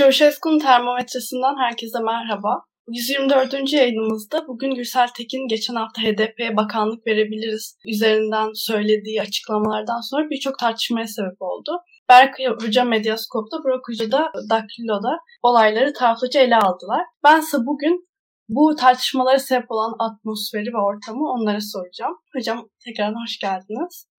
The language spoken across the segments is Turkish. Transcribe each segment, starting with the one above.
Çavuşesku'nun termometresinden herkese merhaba. 124. yayınımızda bugün Gürsel Tekin geçen hafta HDP'ye bakanlık verebiliriz üzerinden söylediği açıklamalardan sonra birçok tartışmaya sebep oldu. Berkay Hoca Medyaskop'ta, Burak Hoca da Daktilo'da olayları taraflıca ele aldılar. Bense bugün bu tartışmalara sebep olan atmosferi ve ortamı onlara soracağım. Hocam tekrardan hoş geldiniz.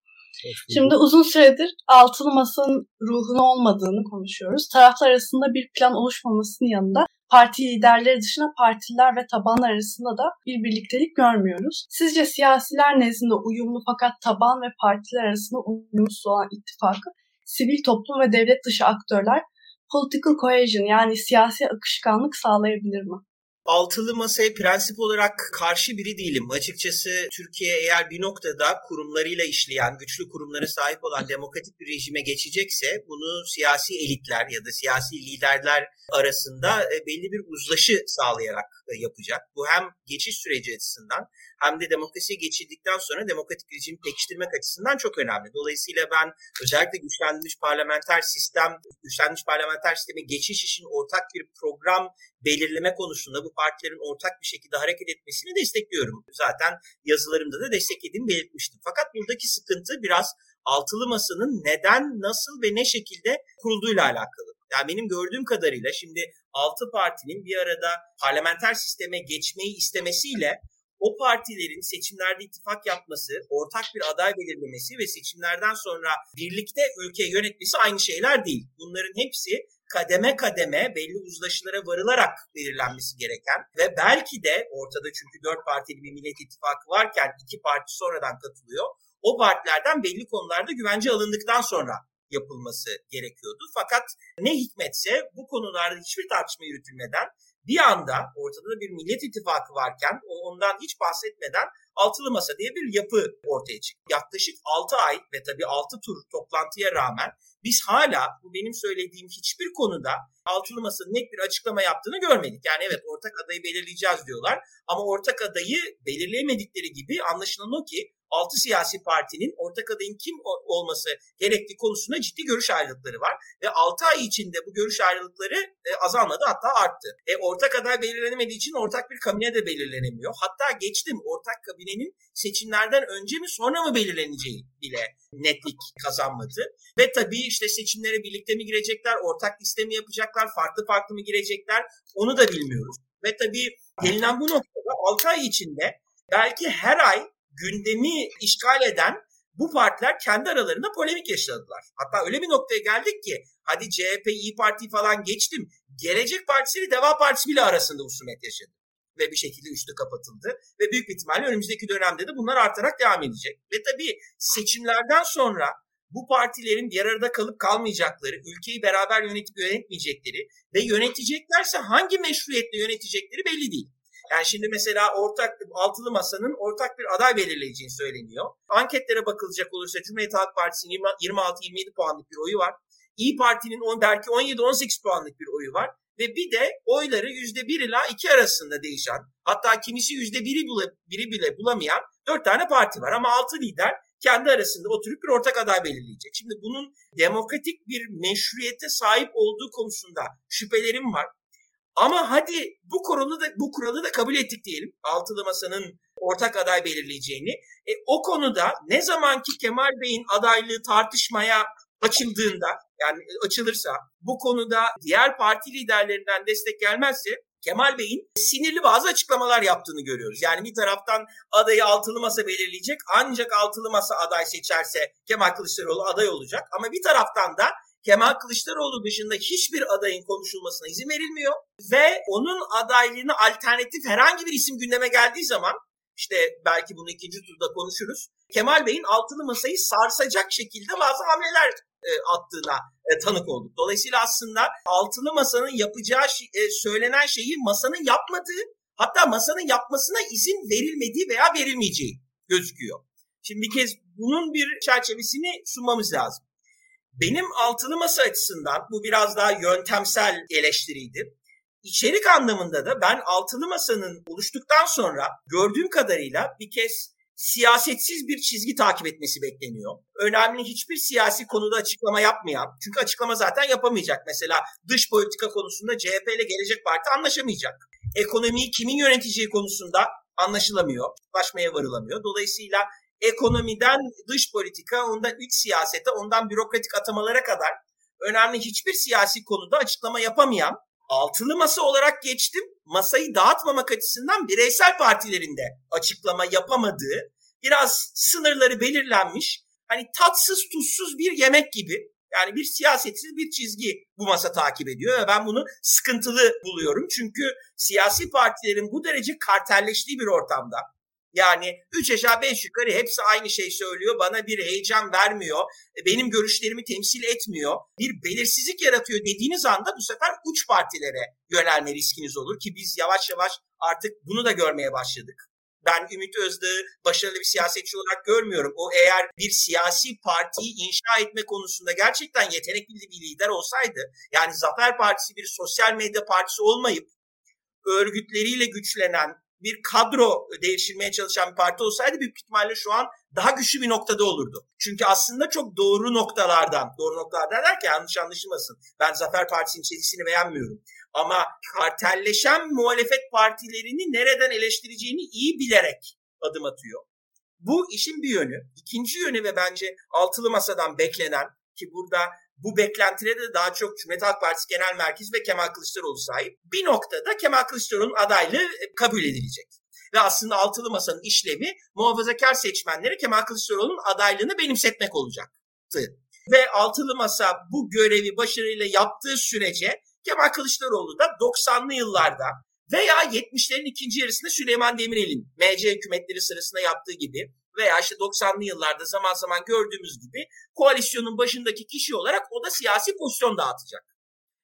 Şimdi uzun süredir altılı masanın ruhunu olmadığını konuşuyoruz. Taraflar arasında bir plan oluşmamasının yanında parti liderleri dışında partiler ve taban arasında da bir birliktelik görmüyoruz. Sizce siyasiler nezdinde uyumlu fakat taban ve partiler arasında uyumsuz olan ittifakı sivil toplum ve devlet dışı aktörler political cohesion yani siyasi akışkanlık sağlayabilir mi? Altılı masaya prensip olarak karşı biri değilim. Açıkçası Türkiye eğer bir noktada kurumlarıyla işleyen, güçlü kurumlara sahip olan demokratik bir rejime geçecekse bunu siyasi elitler ya da siyasi liderler arasında e, belli bir uzlaşı sağlayarak e, yapacak. Bu hem geçiş süreci açısından hem de demokrasiye geçildikten sonra demokratik rejimi pekiştirmek açısından çok önemli. Dolayısıyla ben özellikle güçlendirilmiş parlamenter sistem, güçlendirilmiş parlamenter sisteme geçiş için ortak bir program belirleme konusunda bu partilerin ortak bir şekilde hareket etmesini destekliyorum. Zaten yazılarımda da desteklediğimi belirtmiştim. Fakat buradaki sıkıntı biraz altılı masanın neden, nasıl ve ne şekilde kurulduğuyla alakalı. Yani benim gördüğüm kadarıyla şimdi altı partinin bir arada parlamenter sisteme geçmeyi istemesiyle o partilerin seçimlerde ittifak yapması, ortak bir aday belirlemesi ve seçimlerden sonra birlikte ülkeyi yönetmesi aynı şeyler değil. Bunların hepsi kademe kademe belli uzlaşılara varılarak belirlenmesi gereken ve belki de ortada çünkü dört partili bir millet ittifakı varken iki parti sonradan katılıyor. O partilerden belli konularda güvence alındıktan sonra yapılması gerekiyordu. Fakat ne hikmetse bu konularda hiçbir tartışma yürütülmeden bir anda ortada bir millet ittifakı varken ondan hiç bahsetmeden altılı masa diye bir yapı ortaya çıktı. Yaklaşık 6 ay ve tabii 6 tur toplantıya rağmen biz hala bu benim söylediğim hiçbir konuda altılı masanın net bir açıklama yaptığını görmedik. Yani evet ortak adayı belirleyeceğiz diyorlar ama ortak adayı belirleyemedikleri gibi anlaşılan o ki altı siyasi partinin ortak adayın kim olması gerektiği konusunda ciddi görüş ayrılıkları var. Ve altı ay içinde bu görüş ayrılıkları e, azalmadı hatta arttı. E, ortak aday belirlenemediği için ortak bir kabine de belirlenemiyor. Hatta geçtim ortak kabinenin seçimlerden önce mi sonra mı belirleneceği bile netlik kazanmadı. Ve tabii işte seçimlere birlikte mi girecekler, ortak liste mi yapacaklar, farklı farklı mı girecekler onu da bilmiyoruz. Ve tabii gelinen bu noktada 6 ay içinde belki her ay gündemi işgal eden bu partiler kendi aralarında polemik yaşadılar. Hatta öyle bir noktaya geldik ki hadi CHP, İyi Parti falan geçtim. Gelecek Partisi ile Deva Partisi bile arasında husumet yaşadı. Ve bir şekilde üstü kapatıldı. Ve büyük ihtimalle önümüzdeki dönemde de bunlar artarak devam edecek. Ve tabii seçimlerden sonra bu partilerin bir arada kalıp kalmayacakları, ülkeyi beraber yönetip yönetmeyecekleri ve yöneteceklerse hangi meşruiyetle yönetecekleri belli değil. Yani şimdi mesela ortak altılı masanın ortak bir aday belirleyeceğini söyleniyor. Anketlere bakılacak olursa Cumhuriyet Halk Partisi'nin 26-27 puanlık bir oyu var. İyi Parti'nin belki 17-18 puanlık bir oyu var. Ve bir de oyları %1 ila 2 arasında değişen hatta kimisi %1'i bile, biri bile bulamayan 4 tane parti var. Ama 6 lider kendi arasında oturup bir ortak aday belirleyecek. Şimdi bunun demokratik bir meşruiyete sahip olduğu konusunda şüphelerim var. Ama hadi bu kuralı da bu kuralı da kabul ettik diyelim. Altılı masanın ortak aday belirleyeceğini. E, o konuda ne zaman ki Kemal Bey'in adaylığı tartışmaya açıldığında yani açılırsa bu konuda diğer parti liderlerinden destek gelmezse Kemal Bey'in sinirli bazı açıklamalar yaptığını görüyoruz. Yani bir taraftan adayı altılı masa belirleyecek ancak altılı masa aday seçerse Kemal Kılıçdaroğlu aday olacak. Ama bir taraftan da Kemal Kılıçdaroğlu dışında hiçbir adayın konuşulmasına izin verilmiyor ve onun adaylığını alternatif herhangi bir isim gündeme geldiği zaman işte belki bunu ikinci turda konuşuruz. Kemal Bey'in altılı masayı sarsacak şekilde bazı hamleler e, attığına e, tanık olduk. Dolayısıyla aslında altılı masanın yapacağı e, söylenen şeyi masanın yapmadığı hatta masanın yapmasına izin verilmediği veya verilmeyeceği gözüküyor. Şimdi bir kez bunun bir çerçevesini sunmamız lazım. Benim altılı masa açısından bu biraz daha yöntemsel eleştiriydi. İçerik anlamında da ben altılı masanın oluştuktan sonra gördüğüm kadarıyla bir kez siyasetsiz bir çizgi takip etmesi bekleniyor. Önemli hiçbir siyasi konuda açıklama yapmayan, çünkü açıklama zaten yapamayacak. Mesela dış politika konusunda CHP ile Gelecek Parti anlaşamayacak. Ekonomiyi kimin yöneteceği konusunda anlaşılamıyor, başmaya varılamıyor. Dolayısıyla ekonomiden dış politika, ondan iç siyasete, ondan bürokratik atamalara kadar önemli hiçbir siyasi konuda açıklama yapamayan altılı masa olarak geçtim. Masayı dağıtmamak açısından bireysel partilerinde açıklama yapamadığı, biraz sınırları belirlenmiş, hani tatsız tuzsuz bir yemek gibi yani bir siyasetsiz bir çizgi bu masa takip ediyor ve ben bunu sıkıntılı buluyorum. Çünkü siyasi partilerin bu derece kartelleştiği bir ortamda yani 3 aşağı 5 yukarı hepsi aynı şey söylüyor. Bana bir heyecan vermiyor. E, benim görüşlerimi temsil etmiyor. Bir belirsizlik yaratıyor dediğiniz anda bu sefer uç partilere yönelme riskiniz olur ki biz yavaş yavaş artık bunu da görmeye başladık. Ben Ümit Özdağ'ı başarılı bir siyasetçi olarak görmüyorum. O eğer bir siyasi partiyi inşa etme konusunda gerçekten yetenekli bir lider olsaydı, yani Zafer Partisi bir sosyal medya partisi olmayıp örgütleriyle güçlenen, bir kadro değiştirmeye çalışan bir parti olsaydı büyük ihtimalle şu an daha güçlü bir noktada olurdu. Çünkü aslında çok doğru noktalardan, doğru noktalar derken yanlış anlaşılmasın. Ben Zafer Partisi'nin çizgisini beğenmiyorum. Ama kartelleşen muhalefet partilerini nereden eleştireceğini iyi bilerek adım atıyor. Bu işin bir yönü. İkinci yönü ve bence altılı masadan beklenen ki burada bu beklentilere de daha çok Cumhuriyet Halk Partisi Genel Merkezi ve Kemal Kılıçdaroğlu sahip. Bir noktada Kemal Kılıçdaroğlu'nun adaylığı e, kabul edilecek. Ve aslında altılı masanın işlevi muhafazakar seçmenlere Kemal Kılıçdaroğlu'nun adaylığını benimsetmek olacaktı. Ve altılı masa bu görevi başarıyla yaptığı sürece Kemal Kılıçdaroğlu da 90'lı yıllarda veya 70'lerin ikinci yarısında Süleyman Demirel'in MC hükümetleri sırasında yaptığı gibi veya işte 90'lı yıllarda zaman zaman gördüğümüz gibi koalisyonun başındaki kişi olarak o da siyasi pozisyon dağıtacak.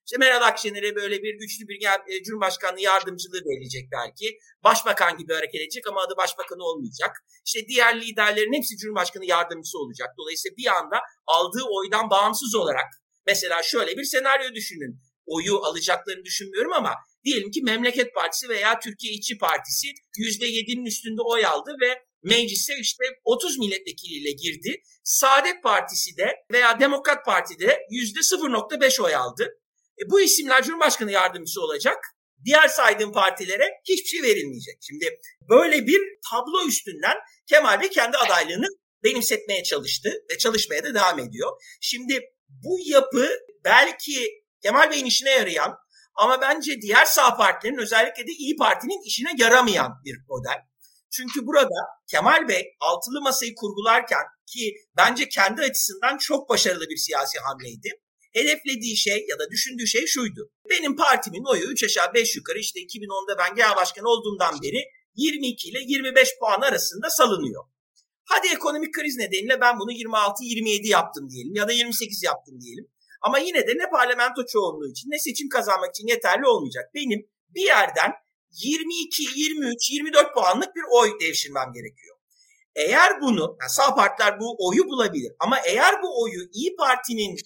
İşte Meral Akşener'e böyle bir güçlü bir e, Cumhurbaşkanlığı yardımcılığı verilecek belki. Başbakan gibi hareket edecek ama adı başbakanı olmayacak. İşte diğer liderlerin hepsi Cumhurbaşkanı yardımcısı olacak. Dolayısıyla bir anda aldığı oydan bağımsız olarak mesela şöyle bir senaryo düşünün. Oyu alacaklarını düşünmüyorum ama diyelim ki Memleket Partisi veya Türkiye İşçi Partisi %7'nin üstünde oy aldı ve meclise işte 30 milletvekiliyle girdi. Saadet Partisi de veya Demokrat Parti de %0.5 oy aldı. E, bu isimler Cumhurbaşkanı yardımcısı olacak. Diğer saydığım partilere hiçbir şey verilmeyecek. Şimdi böyle bir tablo üstünden Kemal Bey kendi adaylığını benimsetmeye çalıştı ve çalışmaya da devam ediyor. Şimdi bu yapı belki Kemal Bey'in işine yarayan ama bence diğer sağ partilerin özellikle de İyi Parti'nin işine yaramayan bir model. Çünkü burada Kemal Bey altılı masayı kurgularken ki bence kendi açısından çok başarılı bir siyasi hamleydi. Hedeflediği şey ya da düşündüğü şey şuydu. Benim partimin oyu 3 aşağı 5 yukarı işte 2010'da ben genel başkan olduğumdan beri 22 ile 25 puan arasında salınıyor. Hadi ekonomik kriz nedeniyle ben bunu 26-27 yaptım diyelim ya da 28 yaptım diyelim. Ama yine de ne parlamento çoğunluğu için ne seçim kazanmak için yeterli olmayacak. Benim bir yerden 22, 23, 24 puanlık bir oy devşirmem gerekiyor. Eğer bunu, yani sağ partiler bu oyu bulabilir ama eğer bu oyu İyi Parti'nin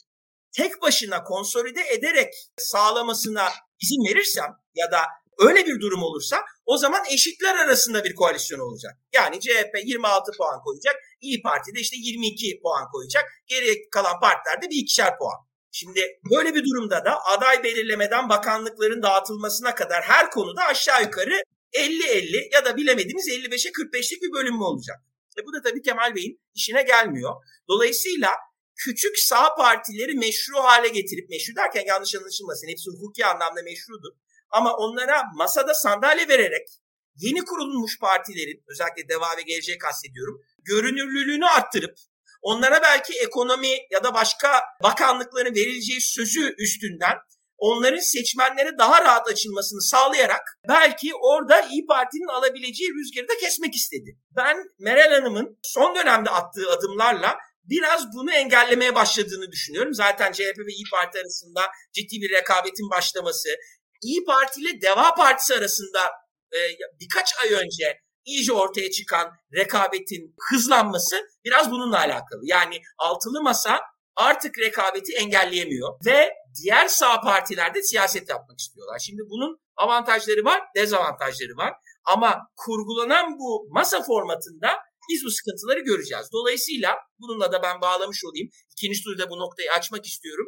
tek başına konsolide ederek sağlamasına izin verirsem ya da öyle bir durum olursa o zaman eşitler arasında bir koalisyon olacak. Yani CHP 26 puan koyacak, İyi Parti de işte 22 puan koyacak. Geriye kalan partiler de bir ikişer puan. Şimdi böyle bir durumda da aday belirlemeden bakanlıkların dağıtılmasına kadar her konuda aşağı yukarı 50-50 ya da bilemediğimiz 55'e 45'lik bir bölünme olacak. E bu da tabii Kemal Bey'in işine gelmiyor. Dolayısıyla küçük sağ partileri meşru hale getirip, meşru derken yanlış anlaşılmasın hepsi hukuki anlamda meşrudur. Ama onlara masada sandalye vererek yeni kurulmuş partilerin özellikle Deva ve Gelecek kastediyorum görünürlülüğünü arttırıp onlara belki ekonomi ya da başka bakanlıkların verileceği sözü üstünden onların seçmenlere daha rahat açılmasını sağlayarak belki orada İyi Parti'nin alabileceği rüzgarı da kesmek istedi. Ben Meral Hanım'ın son dönemde attığı adımlarla biraz bunu engellemeye başladığını düşünüyorum. Zaten CHP ve İyi Parti arasında ciddi bir rekabetin başlaması, İyi Parti ile Deva Partisi arasında e, birkaç ay önce iyice ortaya çıkan rekabetin hızlanması biraz bununla alakalı. Yani altılı masa artık rekabeti engelleyemiyor ve diğer sağ partilerde siyaset yapmak istiyorlar. Şimdi bunun avantajları var, dezavantajları var. Ama kurgulanan bu masa formatında biz bu sıkıntıları göreceğiz. Dolayısıyla bununla da ben bağlamış olayım. İkinci turda bu noktayı açmak istiyorum.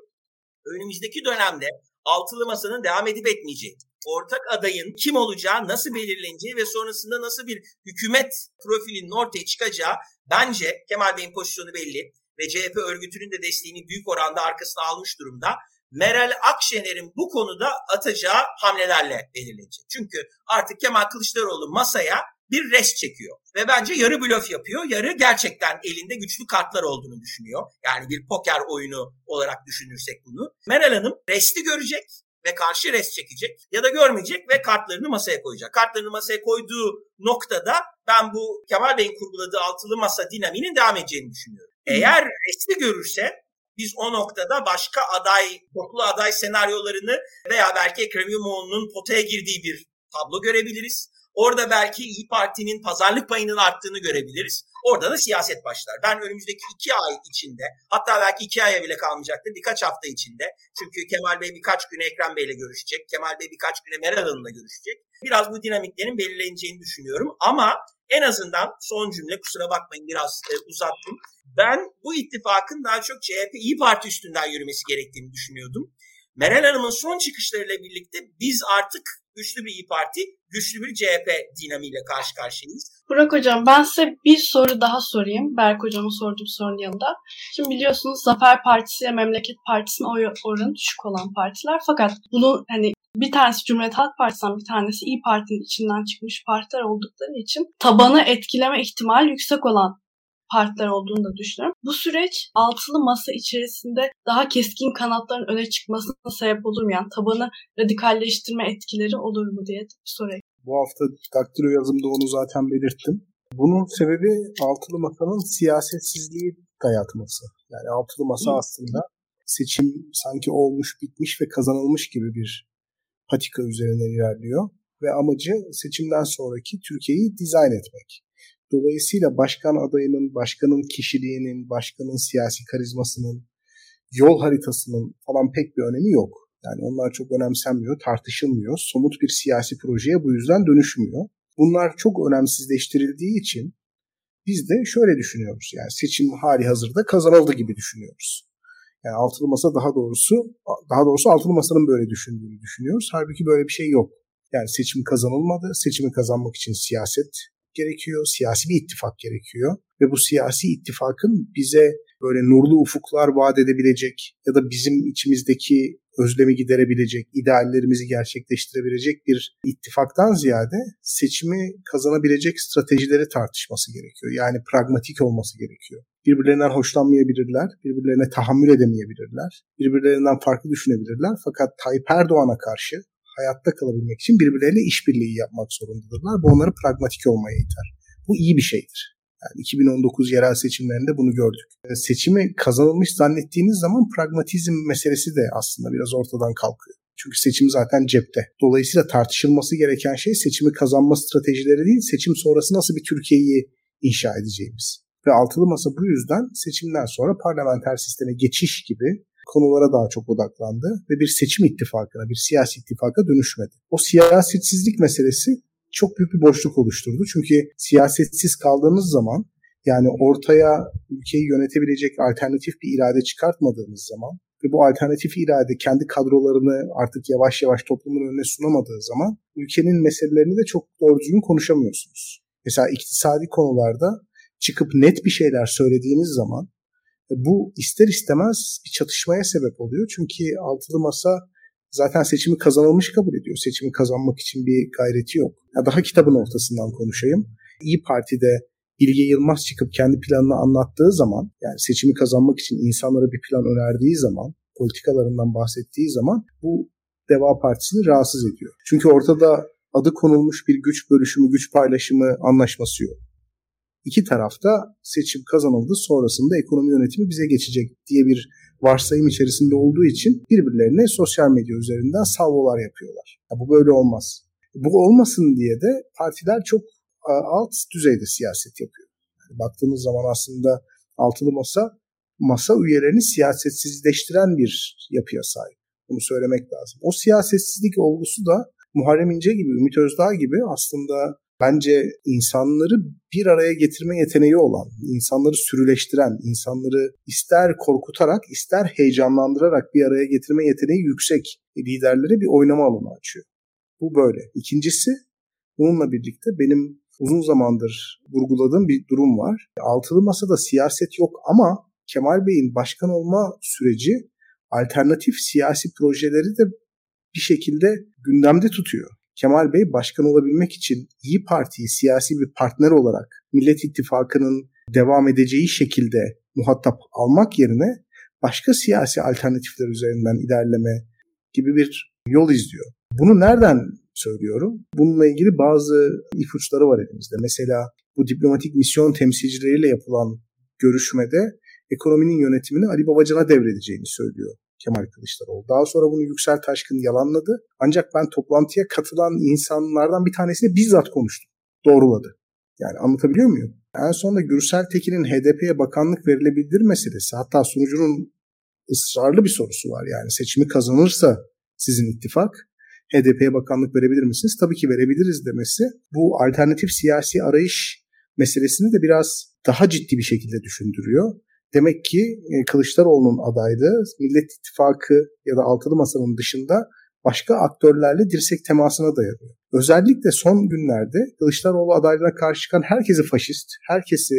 Önümüzdeki dönemde altılı masanın devam edip etmeyeceği, ortak adayın kim olacağı, nasıl belirleneceği ve sonrasında nasıl bir hükümet profilinin ortaya çıkacağı bence Kemal Bey'in pozisyonu belli ve CHP örgütünün de desteğini büyük oranda arkasına almış durumda. Meral Akşener'in bu konuda atacağı hamlelerle belirlenecek. Çünkü artık Kemal Kılıçdaroğlu masaya bir rest çekiyor. Ve bence yarı blöf yapıyor, yarı gerçekten elinde güçlü kartlar olduğunu düşünüyor. Yani bir poker oyunu olarak düşünürsek bunu. Meral Hanım resti görecek ve karşı rest çekecek ya da görmeyecek ve kartlarını masaya koyacak. Kartlarını masaya koyduğu noktada ben bu Kemal Bey'in kurguladığı altılı masa dinaminin devam edeceğini düşünüyorum. Eğer resti görürse biz o noktada başka aday, toplu aday senaryolarını veya belki Ekrem İmamoğlu'nun potaya girdiği bir tablo görebiliriz. Orada belki İyi Parti'nin pazarlık payının arttığını görebiliriz. Orada da siyaset başlar. Ben önümüzdeki iki ay içinde hatta belki iki aya bile kalmayacaktır birkaç hafta içinde. Çünkü Kemal Bey birkaç güne Ekrem Bey'le görüşecek. Kemal Bey birkaç güne Meral Hanım'la görüşecek. Biraz bu dinamiklerin belirleneceğini düşünüyorum. Ama en azından son cümle kusura bakmayın biraz e, uzattım. Ben bu ittifakın daha çok CHP İyi Parti üstünden yürümesi gerektiğini düşünüyordum. Meral Hanım'ın son çıkışlarıyla birlikte biz artık güçlü bir İyi Parti, güçlü bir CHP dinamiyle karşı karşıyayız. Burak Hocam ben size bir soru daha sorayım. Berk Hocam'a sorduğum sorunun yanında. Şimdi biliyorsunuz Zafer Partisi ile Memleket Partisi'nin oy oranı düşük olan partiler. Fakat bunu hani bir tanesi Cumhuriyet Halk Partisi'nden bir tanesi İyi Parti'nin içinden çıkmış partiler oldukları için tabanı etkileme ihtimali yüksek olan partiler olduğunu da düşünüyorum. Bu süreç altılı masa içerisinde daha keskin kanatların öne çıkmasına sebep olur mu? Yani tabanı radikalleştirme etkileri olur mu diye sorayım. Bu hafta daktilo yazımda onu zaten belirttim. Bunun sebebi altılı masanın siyasetsizliği dayatması. Yani altılı masa Hı. aslında seçim sanki olmuş, bitmiş ve kazanılmış gibi bir patika üzerinden ilerliyor. Ve amacı seçimden sonraki Türkiye'yi dizayn etmek. Dolayısıyla başkan adayının, başkanın kişiliğinin, başkanın siyasi karizmasının, yol haritasının falan pek bir önemi yok. Yani onlar çok önemsenmiyor, tartışılmıyor. Somut bir siyasi projeye bu yüzden dönüşmüyor. Bunlar çok önemsizleştirildiği için biz de şöyle düşünüyoruz. Yani seçim hali hazırda kazanıldı gibi düşünüyoruz. Yani altılı masa daha doğrusu daha doğrusu altılı masanın böyle düşündüğünü düşünüyoruz. Halbuki böyle bir şey yok. Yani seçim kazanılmadı. Seçimi kazanmak için siyaset gerekiyor, siyasi bir ittifak gerekiyor. Ve bu siyasi ittifakın bize böyle nurlu ufuklar vaat edebilecek ya da bizim içimizdeki özlemi giderebilecek, ideallerimizi gerçekleştirebilecek bir ittifaktan ziyade seçimi kazanabilecek stratejileri tartışması gerekiyor. Yani pragmatik olması gerekiyor. Birbirlerinden hoşlanmayabilirler, birbirlerine tahammül edemeyebilirler, birbirlerinden farklı düşünebilirler. Fakat Tayyip Erdoğan'a karşı hayatta kalabilmek için birbirleriyle işbirliği yapmak zorundadırlar. Bu onları pragmatik olmaya iter. Bu iyi bir şeydir. Yani 2019 yerel seçimlerinde bunu gördük. E, seçimi kazanılmış zannettiğiniz zaman pragmatizm meselesi de aslında biraz ortadan kalkıyor. Çünkü seçim zaten cepte. Dolayısıyla tartışılması gereken şey seçimi kazanma stratejileri değil, seçim sonrası nasıl bir Türkiye'yi inşa edeceğimiz. Ve altılı masa bu yüzden seçimden sonra parlamenter sisteme geçiş gibi konulara daha çok odaklandı ve bir seçim ittifakına, bir siyasi ittifaka dönüşmedi. O siyasetsizlik meselesi çok büyük bir boşluk oluşturdu. Çünkü siyasetsiz kaldığınız zaman yani ortaya ülkeyi yönetebilecek alternatif bir irade çıkartmadığınız zaman ve bu alternatif irade kendi kadrolarını artık yavaş yavaş toplumun önüne sunamadığı zaman ülkenin meselelerini de çok doğru düzgün konuşamıyorsunuz. Mesela iktisadi konularda çıkıp net bir şeyler söylediğiniz zaman bu ister istemez bir çatışmaya sebep oluyor. Çünkü altılı masa zaten seçimi kazanılmış kabul ediyor. Seçimi kazanmak için bir gayreti yok. Ya daha kitabın ortasından konuşayım. İyi Parti'de Bilge Yılmaz çıkıp kendi planını anlattığı zaman yani seçimi kazanmak için insanlara bir plan önerdiği zaman politikalarından bahsettiği zaman bu Deva Partisi'ni rahatsız ediyor. Çünkü ortada adı konulmuş bir güç bölüşümü, güç paylaşımı anlaşması yok iki tarafta seçim kazanıldı sonrasında ekonomi yönetimi bize geçecek diye bir varsayım içerisinde olduğu için birbirlerine sosyal medya üzerinden salvolar yapıyorlar. Ya bu böyle olmaz. Bu olmasın diye de partiler çok alt düzeyde siyaset yapıyor. Yani baktığınız zaman aslında altılı masa masa üyelerini siyasetsizleştiren bir yapıya sahip. Bunu söylemek lazım. O siyasetsizlik olgusu da Muharrem İnce gibi, Ümit Özdağ gibi aslında bence insanları bir araya getirme yeteneği olan, insanları sürüleştiren, insanları ister korkutarak ister heyecanlandırarak bir araya getirme yeteneği yüksek liderlere bir oynama alanı açıyor. Bu böyle. İkincisi bununla birlikte benim uzun zamandır vurguladığım bir durum var. Altılı masada siyaset yok ama Kemal Bey'in başkan olma süreci alternatif siyasi projeleri de bir şekilde gündemde tutuyor. Kemal Bey başkan olabilmek için İyi Parti'yi siyasi bir partner olarak Millet İttifakı'nın devam edeceği şekilde muhatap almak yerine başka siyasi alternatifler üzerinden ilerleme gibi bir yol izliyor. Bunu nereden söylüyorum? Bununla ilgili bazı ipuçları var elimizde. Mesela bu diplomatik misyon temsilcileriyle yapılan görüşmede ekonominin yönetimini Ali Babacan'a devredeceğini söylüyor Kemal Kılıçdaroğlu. Daha sonra bunu Yüksel Taşkın yalanladı. Ancak ben toplantıya katılan insanlardan bir tanesine bizzat konuştum. Doğruladı. Yani anlatabiliyor muyum? En sonunda Gürsel Tekin'in HDP'ye bakanlık verilebilir meselesi. Hatta sunucunun ısrarlı bir sorusu var. Yani seçimi kazanırsa sizin ittifak HDP'ye bakanlık verebilir misiniz? Tabii ki verebiliriz demesi bu alternatif siyasi arayış meselesini de biraz daha ciddi bir şekilde düşündürüyor. Demek ki e, Kılıçdaroğlu'nun adaylığı Millet İttifakı ya da Altılı Masa'nın dışında başka aktörlerle dirsek temasına dayanıyor. Özellikle son günlerde Kılıçdaroğlu adaylığına karşı çıkan herkesi faşist, herkesi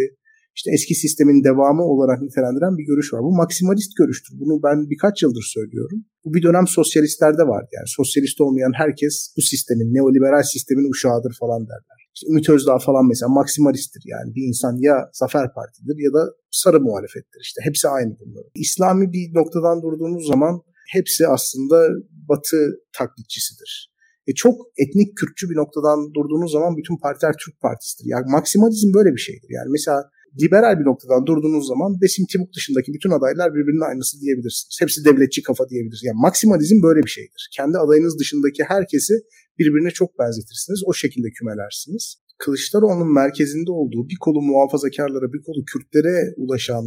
işte eski sistemin devamı olarak nitelendiren bir görüş var. Bu maksimalist görüştür. Bunu ben birkaç yıldır söylüyorum. Bu bir dönem sosyalistlerde vardı. Yani sosyalist olmayan herkes bu sistemin, neoliberal sistemin uşağıdır falan derler. İşte Ümit Özdağ falan mesela maksimalisttir yani. Bir insan ya Zafer Parti'dir ya da sarı muhalefettir işte. Hepsi aynı bunların. İslami bir noktadan durduğunuz zaman hepsi aslında batı taklitçisidir. E çok etnik Kürtçü bir noktadan durduğunuz zaman bütün partiler Türk partisidir. Yani maksimalizm böyle bir şeydir. Yani mesela liberal bir noktadan durduğunuz zaman Besim Timuk dışındaki bütün adaylar birbirinin aynısı diyebilirsiniz. Hepsi devletçi kafa diyebilirsiniz. Yani maksimalizm böyle bir şeydir. Kendi adayınız dışındaki herkesi birbirine çok benzetirsiniz. O şekilde kümelersiniz. Kılıçdaroğlu'nun merkezinde olduğu bir kolu muhafazakarlara bir kolu Kürtlere ulaşan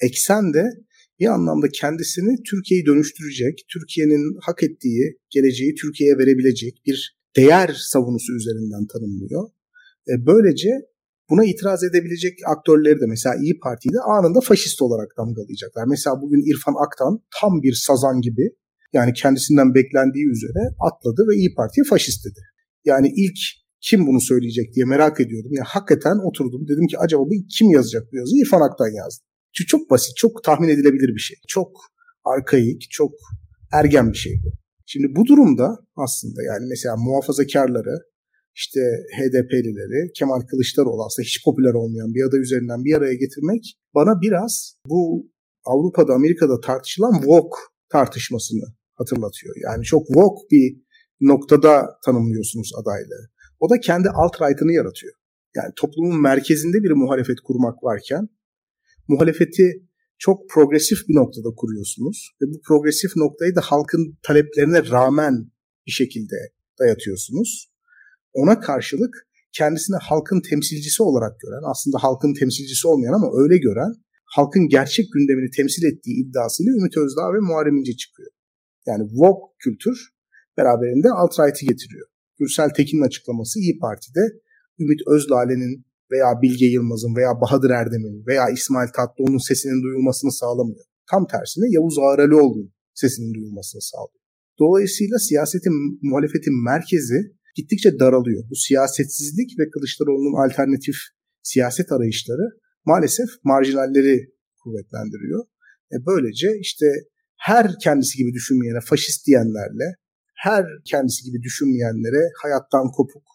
eksen de bir anlamda kendisini Türkiye'yi dönüştürecek, Türkiye'nin hak ettiği geleceği Türkiye'ye verebilecek bir değer savunusu üzerinden tanımlıyor. E, böylece buna itiraz edebilecek aktörleri de mesela İyi Parti'yi de anında faşist olarak damgalayacaklar. Mesela bugün İrfan Aktan tam bir sazan gibi yani kendisinden beklendiği üzere atladı ve İyi Parti'ye faşist dedi. Yani ilk kim bunu söyleyecek diye merak ediyordum. Yani hakikaten oturdum dedim ki acaba bu kim yazacak bu yazıyı? İrfan Aktan yazdı. Çünkü çok basit, çok tahmin edilebilir bir şey. Çok arkaik, çok ergen bir şey bu. Şimdi bu durumda aslında yani mesela muhafazakarları, işte HDP'lileri, Kemal Kılıçdaroğlu aslında hiç popüler olmayan bir aday üzerinden bir araya getirmek bana biraz bu Avrupa'da, Amerika'da tartışılan woke tartışmasını hatırlatıyor. Yani çok woke bir noktada tanımlıyorsunuz adaylığı. O da kendi alt-right'ını yaratıyor. Yani toplumun merkezinde bir muhalefet kurmak varken muhalefeti çok progresif bir noktada kuruyorsunuz ve bu progresif noktayı da halkın taleplerine rağmen bir şekilde dayatıyorsunuz. Ona karşılık kendisini halkın temsilcisi olarak gören, aslında halkın temsilcisi olmayan ama öyle gören, halkın gerçek gündemini temsil ettiği iddiasıyla Ümit Özdağ ve Muharrem İnce çıkıyor. Yani woke kültür beraberinde alt-right'i getiriyor. Gürsel Tekin'in açıklaması İyi Parti'de Ümit Özlale'nin veya Bilge Yılmaz'ın veya Bahadır Erdem'in veya İsmail Tatlıoğlu'nun sesinin duyulmasını sağlamıyor. Tam tersine Yavuz Ağralioğlu'nun sesinin duyulmasını sağlıyor. Dolayısıyla siyasetin, muhalefetin merkezi gittikçe daralıyor. Bu siyasetsizlik ve Kılıçdaroğlu'nun alternatif siyaset arayışları maalesef marjinalleri kuvvetlendiriyor. E böylece işte her kendisi gibi düşünmeyene faşist diyenlerle, her kendisi gibi düşünmeyenlere hayattan kopuk,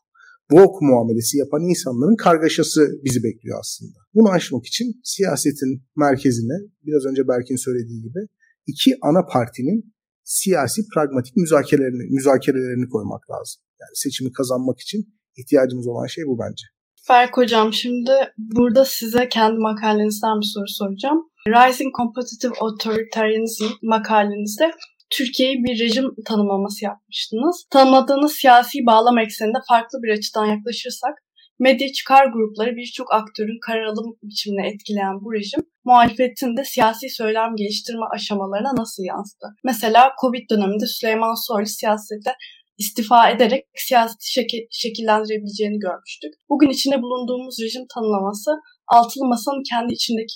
bok muamelesi yapan insanların kargaşası bizi bekliyor aslında. Bunu aşmak için siyasetin merkezine biraz önce Berk'in söylediği gibi iki ana partinin siyasi pragmatik müzakerelerini, müzakerelerini koymak lazım. Yani seçimi kazanmak için ihtiyacımız olan şey bu bence. Berk Hocam şimdi burada size kendi makalenizden bir soru soracağım. Rising Competitive Authoritarianism makalenizde Türkiye'yi bir rejim tanımlaması yapmıştınız. Tanımladığınız siyasi bağlam ekseninde farklı bir açıdan yaklaşırsak, medya çıkar grupları birçok aktörün karar alım biçimini etkileyen bu rejim, muhalefetin de siyasi söylem geliştirme aşamalarına nasıl yansıdı? Mesela Covid döneminde Süleyman Soylu siyasette istifa ederek siyaseti şekil, şekillendirebileceğini görmüştük. Bugün içinde bulunduğumuz rejim tanımlaması altılı masanın kendi içindeki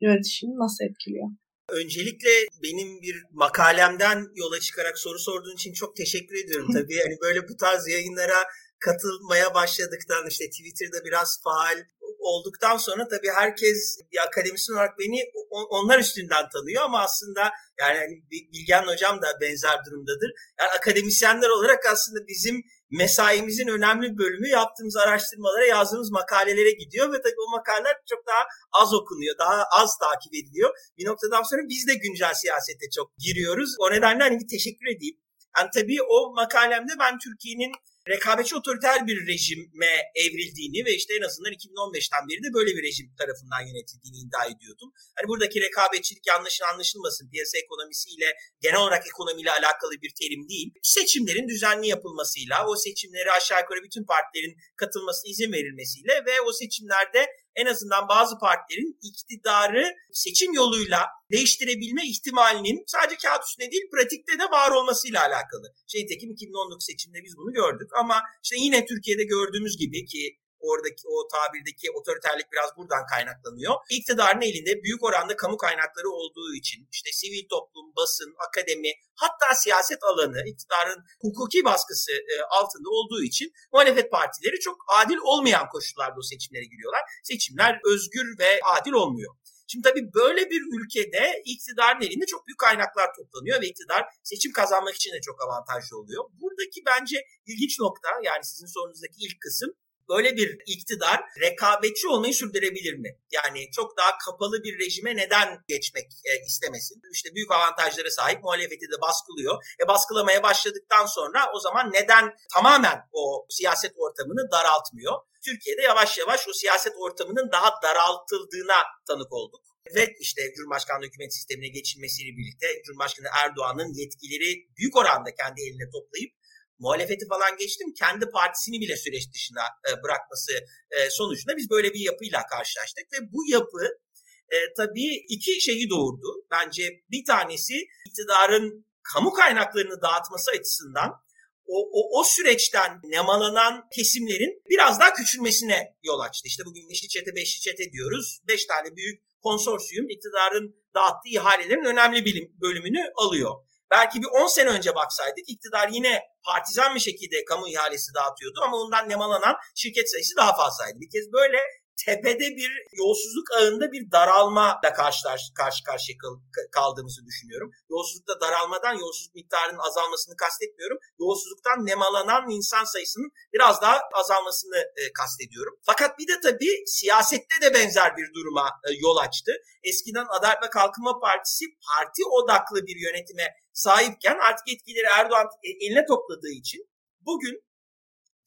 yönetişimi nasıl etkiliyor? Öncelikle benim bir makalemden yola çıkarak soru sorduğun için çok teşekkür ediyorum. Tabii yani böyle bu tarz yayınlara katılmaya başladıktan işte Twitter'da biraz faal olduktan sonra tabii herkes bir akademisyen olarak beni onlar üstünden tanıyor ama aslında yani hani Bilgen hocam da benzer durumdadır. Yani akademisyenler olarak aslında bizim mesaimizin önemli bölümü yaptığımız araştırmalara, yazdığımız makalelere gidiyor ve tabii o makaleler çok daha az okunuyor, daha az takip ediliyor. Bir noktadan sonra biz de güncel siyasete çok giriyoruz. O nedenle hani bir teşekkür edeyim. Yani tabii o makalemde ben Türkiye'nin rekabetçi otoriter bir rejime evrildiğini ve işte en azından 2015'ten beri de böyle bir rejim tarafından yönetildiğini iddia ediyordum. Hani buradaki rekabetçilik yanlış anlaşılmasın. Piyasa ekonomisiyle genel olarak ekonomiyle alakalı bir terim değil. Seçimlerin düzenli yapılmasıyla, o seçimleri aşağı yukarı bütün partilerin katılmasına izin verilmesiyle ve o seçimlerde en azından bazı partilerin iktidarı seçim yoluyla değiştirebilme ihtimalinin sadece kağıt üstünde değil pratikte de var olmasıyla alakalı. Şey tekim 2019 seçimde biz bunu gördük ama işte yine Türkiye'de gördüğümüz gibi ki oradaki o tabirdeki otoriterlik biraz buradan kaynaklanıyor. İktidarın elinde büyük oranda kamu kaynakları olduğu için işte sivil toplum, basın, akademi hatta siyaset alanı iktidarın hukuki baskısı e, altında olduğu için muhalefet partileri çok adil olmayan koşullarda o seçimlere giriyorlar. Seçimler özgür ve adil olmuyor. Şimdi tabii böyle bir ülkede iktidarın elinde çok büyük kaynaklar toplanıyor ve iktidar seçim kazanmak için de çok avantajlı oluyor. Buradaki bence ilginç nokta yani sizin sorunuzdaki ilk kısım böyle bir iktidar rekabetçi olmayı sürdürebilir mi? Yani çok daha kapalı bir rejime neden geçmek e, istemesin? İşte büyük avantajlara sahip muhalefeti de baskılıyor. E baskılamaya başladıktan sonra o zaman neden tamamen o siyaset ortamını daraltmıyor? Türkiye'de yavaş yavaş o siyaset ortamının daha daraltıldığına tanık olduk. Ve işte Cumhurbaşkanlığı hükümet sistemine geçilmesiyle birlikte Cumhurbaşkanı Erdoğan'ın yetkileri büyük oranda kendi eline toplayıp muhalefeti falan geçtim kendi partisini bile süreç dışına e, bırakması e, sonucunda biz böyle bir yapıyla karşılaştık ve bu yapı e, tabii iki şeyi doğurdu. Bence bir tanesi iktidarın kamu kaynaklarını dağıtması açısından o, o, o süreçten nemalanan kesimlerin biraz daha küçülmesine yol açtı. İşte bugün beşli çete beşli çete diyoruz. Beş tane büyük konsorsiyum iktidarın dağıttığı ihalelerin önemli bir bölümünü alıyor. Belki bir 10 sene önce baksaydık iktidar yine partizan bir şekilde kamu ihalesi dağıtıyordu ama ondan nemalanan şirket sayısı daha fazlaydı. Bir kez böyle tepede bir yolsuzluk ağında bir daralma da karşı, karşı karşıya kaldığımızı düşünüyorum. Yolsuzlukta daralmadan yolsuzluk miktarının azalmasını kastetmiyorum. Yolsuzluktan nemalanan insan sayısının biraz daha azalmasını e, kastediyorum. Fakat bir de tabii siyasette de benzer bir duruma e, yol açtı. Eskiden Adalet ve Kalkınma Partisi parti odaklı bir yönetime sahipken artık etkileri Erdoğan e, eline topladığı için bugün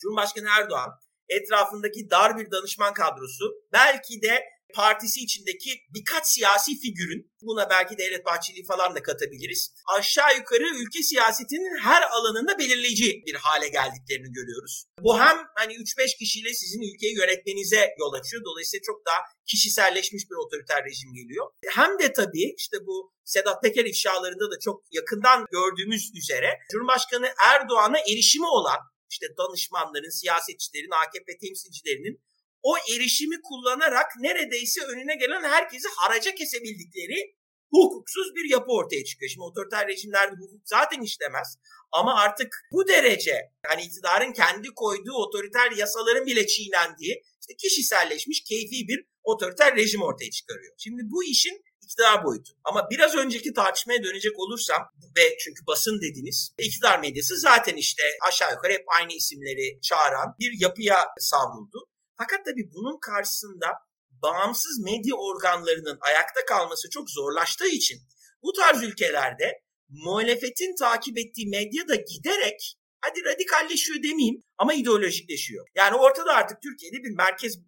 Cumhurbaşkanı Erdoğan etrafındaki dar bir danışman kadrosu belki de partisi içindeki birkaç siyasi figürün buna belki Devlet Bahçeli falan da katabiliriz. Aşağı yukarı ülke siyasetinin her alanında belirleyici bir hale geldiklerini görüyoruz. Bu hem hani 3-5 kişiyle sizin ülkeyi yönetmenize yol açıyor. Dolayısıyla çok daha kişiselleşmiş bir otoriter rejim geliyor. Hem de tabii işte bu Sedat Peker ifşalarında da çok yakından gördüğümüz üzere Cumhurbaşkanı Erdoğan'a erişimi olan işte danışmanların, siyasetçilerin, AKP temsilcilerinin o erişimi kullanarak neredeyse önüne gelen herkesi haraca kesebildikleri hukuksuz bir yapı ortaya çıkıyor. Şimdi otoriter rejimlerde hukuk zaten işlemez. Ama artık bu derece hani iktidarın kendi koyduğu otoriter yasaların bile çiğnendiği işte kişiselleşmiş keyfi bir otoriter rejim ortaya çıkarıyor. Şimdi bu işin iktidar boyutu. Ama biraz önceki tartışmaya dönecek olursam ve çünkü basın dediniz iktidar medyası zaten işte aşağı yukarı hep aynı isimleri çağıran bir yapıya savruldu. Fakat tabii bunun karşısında bağımsız medya organlarının ayakta kalması çok zorlaştığı için bu tarz ülkelerde muhalefetin takip ettiği medya da giderek hadi radikalleşiyor demeyeyim ama ideolojikleşiyor. Yani ortada artık Türkiye'de bir merkez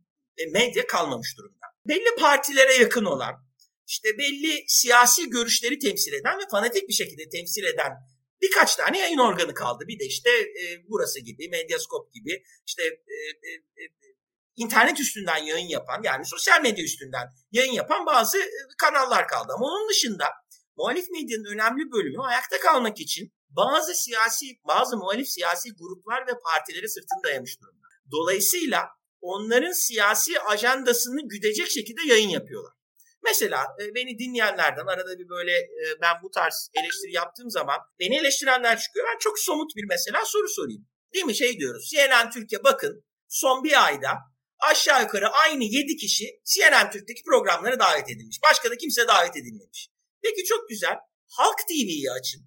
medya kalmamış durumda. Belli partilere yakın olan, işte belli siyasi görüşleri temsil eden ve fanatik bir şekilde temsil eden birkaç tane yayın organı kaldı. Bir de işte e, burası gibi, Medyaskop gibi işte e, e, e, internet üstünden yayın yapan yani sosyal medya üstünden yayın yapan bazı e, kanallar kaldı. Ama onun dışında muhalif medyanın önemli bölümü ayakta kalmak için bazı siyasi, bazı muhalif siyasi gruplar ve partileri sırtını dayamış durumda. Dolayısıyla onların siyasi ajandasını güdecek şekilde yayın yapıyorlar. Mesela e, beni dinleyenlerden arada bir böyle e, ben bu tarz eleştiri yaptığım zaman beni eleştirenler çıkıyor. Ben çok somut bir mesela soru sorayım. Değil mi şey diyoruz CNN Türkiye bakın son bir ayda aşağı yukarı aynı 7 kişi CNN Türk'teki programlara davet edilmiş. Başka da kimse davet edilmemiş. Peki çok güzel. Halk TV'yi açın.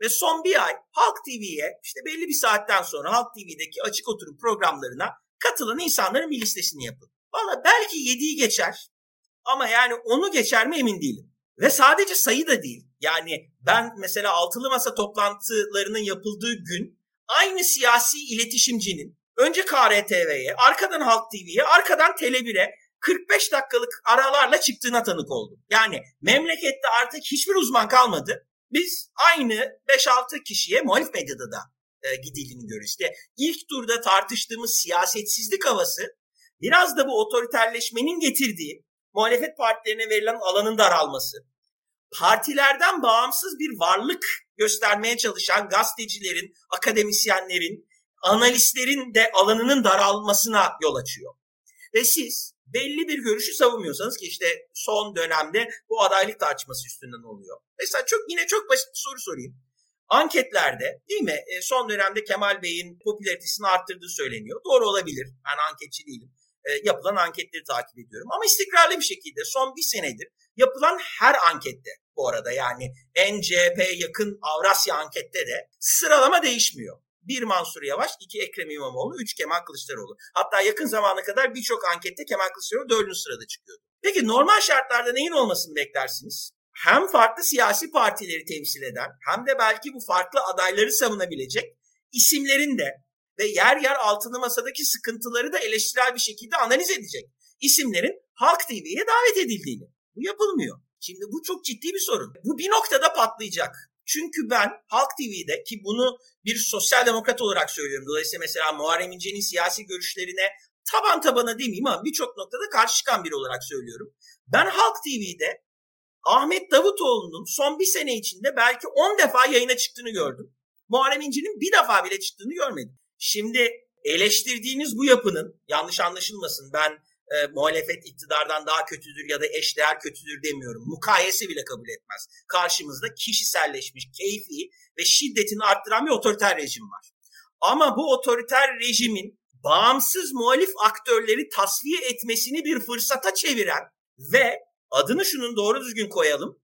Ve son bir ay Halk TV'ye işte belli bir saatten sonra Halk TV'deki açık oturum programlarına katılan insanların bir listesini yapın. Valla belki 7'yi geçer ama yani onu geçer mi emin değilim. Ve sadece sayı da değil. Yani ben mesela altılı masa toplantılarının yapıldığı gün aynı siyasi iletişimcinin önce KRTV'ye, arkadan Halk TV'ye, arkadan Tele1'e 45 dakikalık aralarla çıktığına tanık oldum. Yani memlekette artık hiçbir uzman kalmadı. Biz aynı 5-6 kişiye muhalif medyada da e, gidildiğini görüyoruz. İşte ilk turda tartıştığımız siyasetsizlik havası biraz da bu otoriterleşmenin getirdiği muhalefet partilerine verilen alanın daralması, partilerden bağımsız bir varlık göstermeye çalışan gazetecilerin, akademisyenlerin, analistlerin de alanının daralmasına yol açıyor. Ve siz belli bir görüşü savunmuyorsanız ki işte son dönemde bu adaylık tartışması üstünden oluyor. Mesela çok yine çok basit bir soru sorayım. Anketlerde değil mi e, son dönemde Kemal Bey'in popülaritesini arttırdığı söyleniyor. Doğru olabilir. Ben anketçi değilim. E, yapılan anketleri takip ediyorum. Ama istikrarlı bir şekilde son bir senedir yapılan her ankette bu arada yani NCP yakın Avrasya ankette de sıralama değişmiyor. Bir Mansur Yavaş, iki Ekrem İmamoğlu, üç Kemal Kılıçdaroğlu. Hatta yakın zamana kadar birçok ankette Kemal Kılıçdaroğlu dördüncü sırada çıkıyordu. Peki normal şartlarda neyin olmasını beklersiniz? Hem farklı siyasi partileri temsil eden hem de belki bu farklı adayları savunabilecek isimlerin de ve yer yer altılı masadaki sıkıntıları da eleştirel bir şekilde analiz edecek isimlerin Halk TV'ye davet edildiğini. Bu yapılmıyor. Şimdi bu çok ciddi bir sorun. Bu bir noktada patlayacak. Çünkü ben Halk TV'de ki bunu bir sosyal demokrat olarak söylüyorum. Dolayısıyla mesela Muharrem İnce'nin siyasi görüşlerine taban tabana demeyeyim ama birçok noktada karşı çıkan biri olarak söylüyorum. Ben Halk TV'de Ahmet Davutoğlu'nun son bir sene içinde belki 10 defa yayına çıktığını gördüm. Muharrem İnce'nin bir defa bile çıktığını görmedim. Şimdi eleştirdiğiniz bu yapının yanlış anlaşılmasın ben e, muhalefet iktidardan daha kötüdür ya da eşdeğer kötüdür demiyorum. Mukayese bile kabul etmez. Karşımızda kişiselleşmiş, keyfi ve şiddetini arttıran bir otoriter rejim var. Ama bu otoriter rejimin bağımsız muhalif aktörleri tasfiye etmesini bir fırsata çeviren ve adını şunun doğru düzgün koyalım.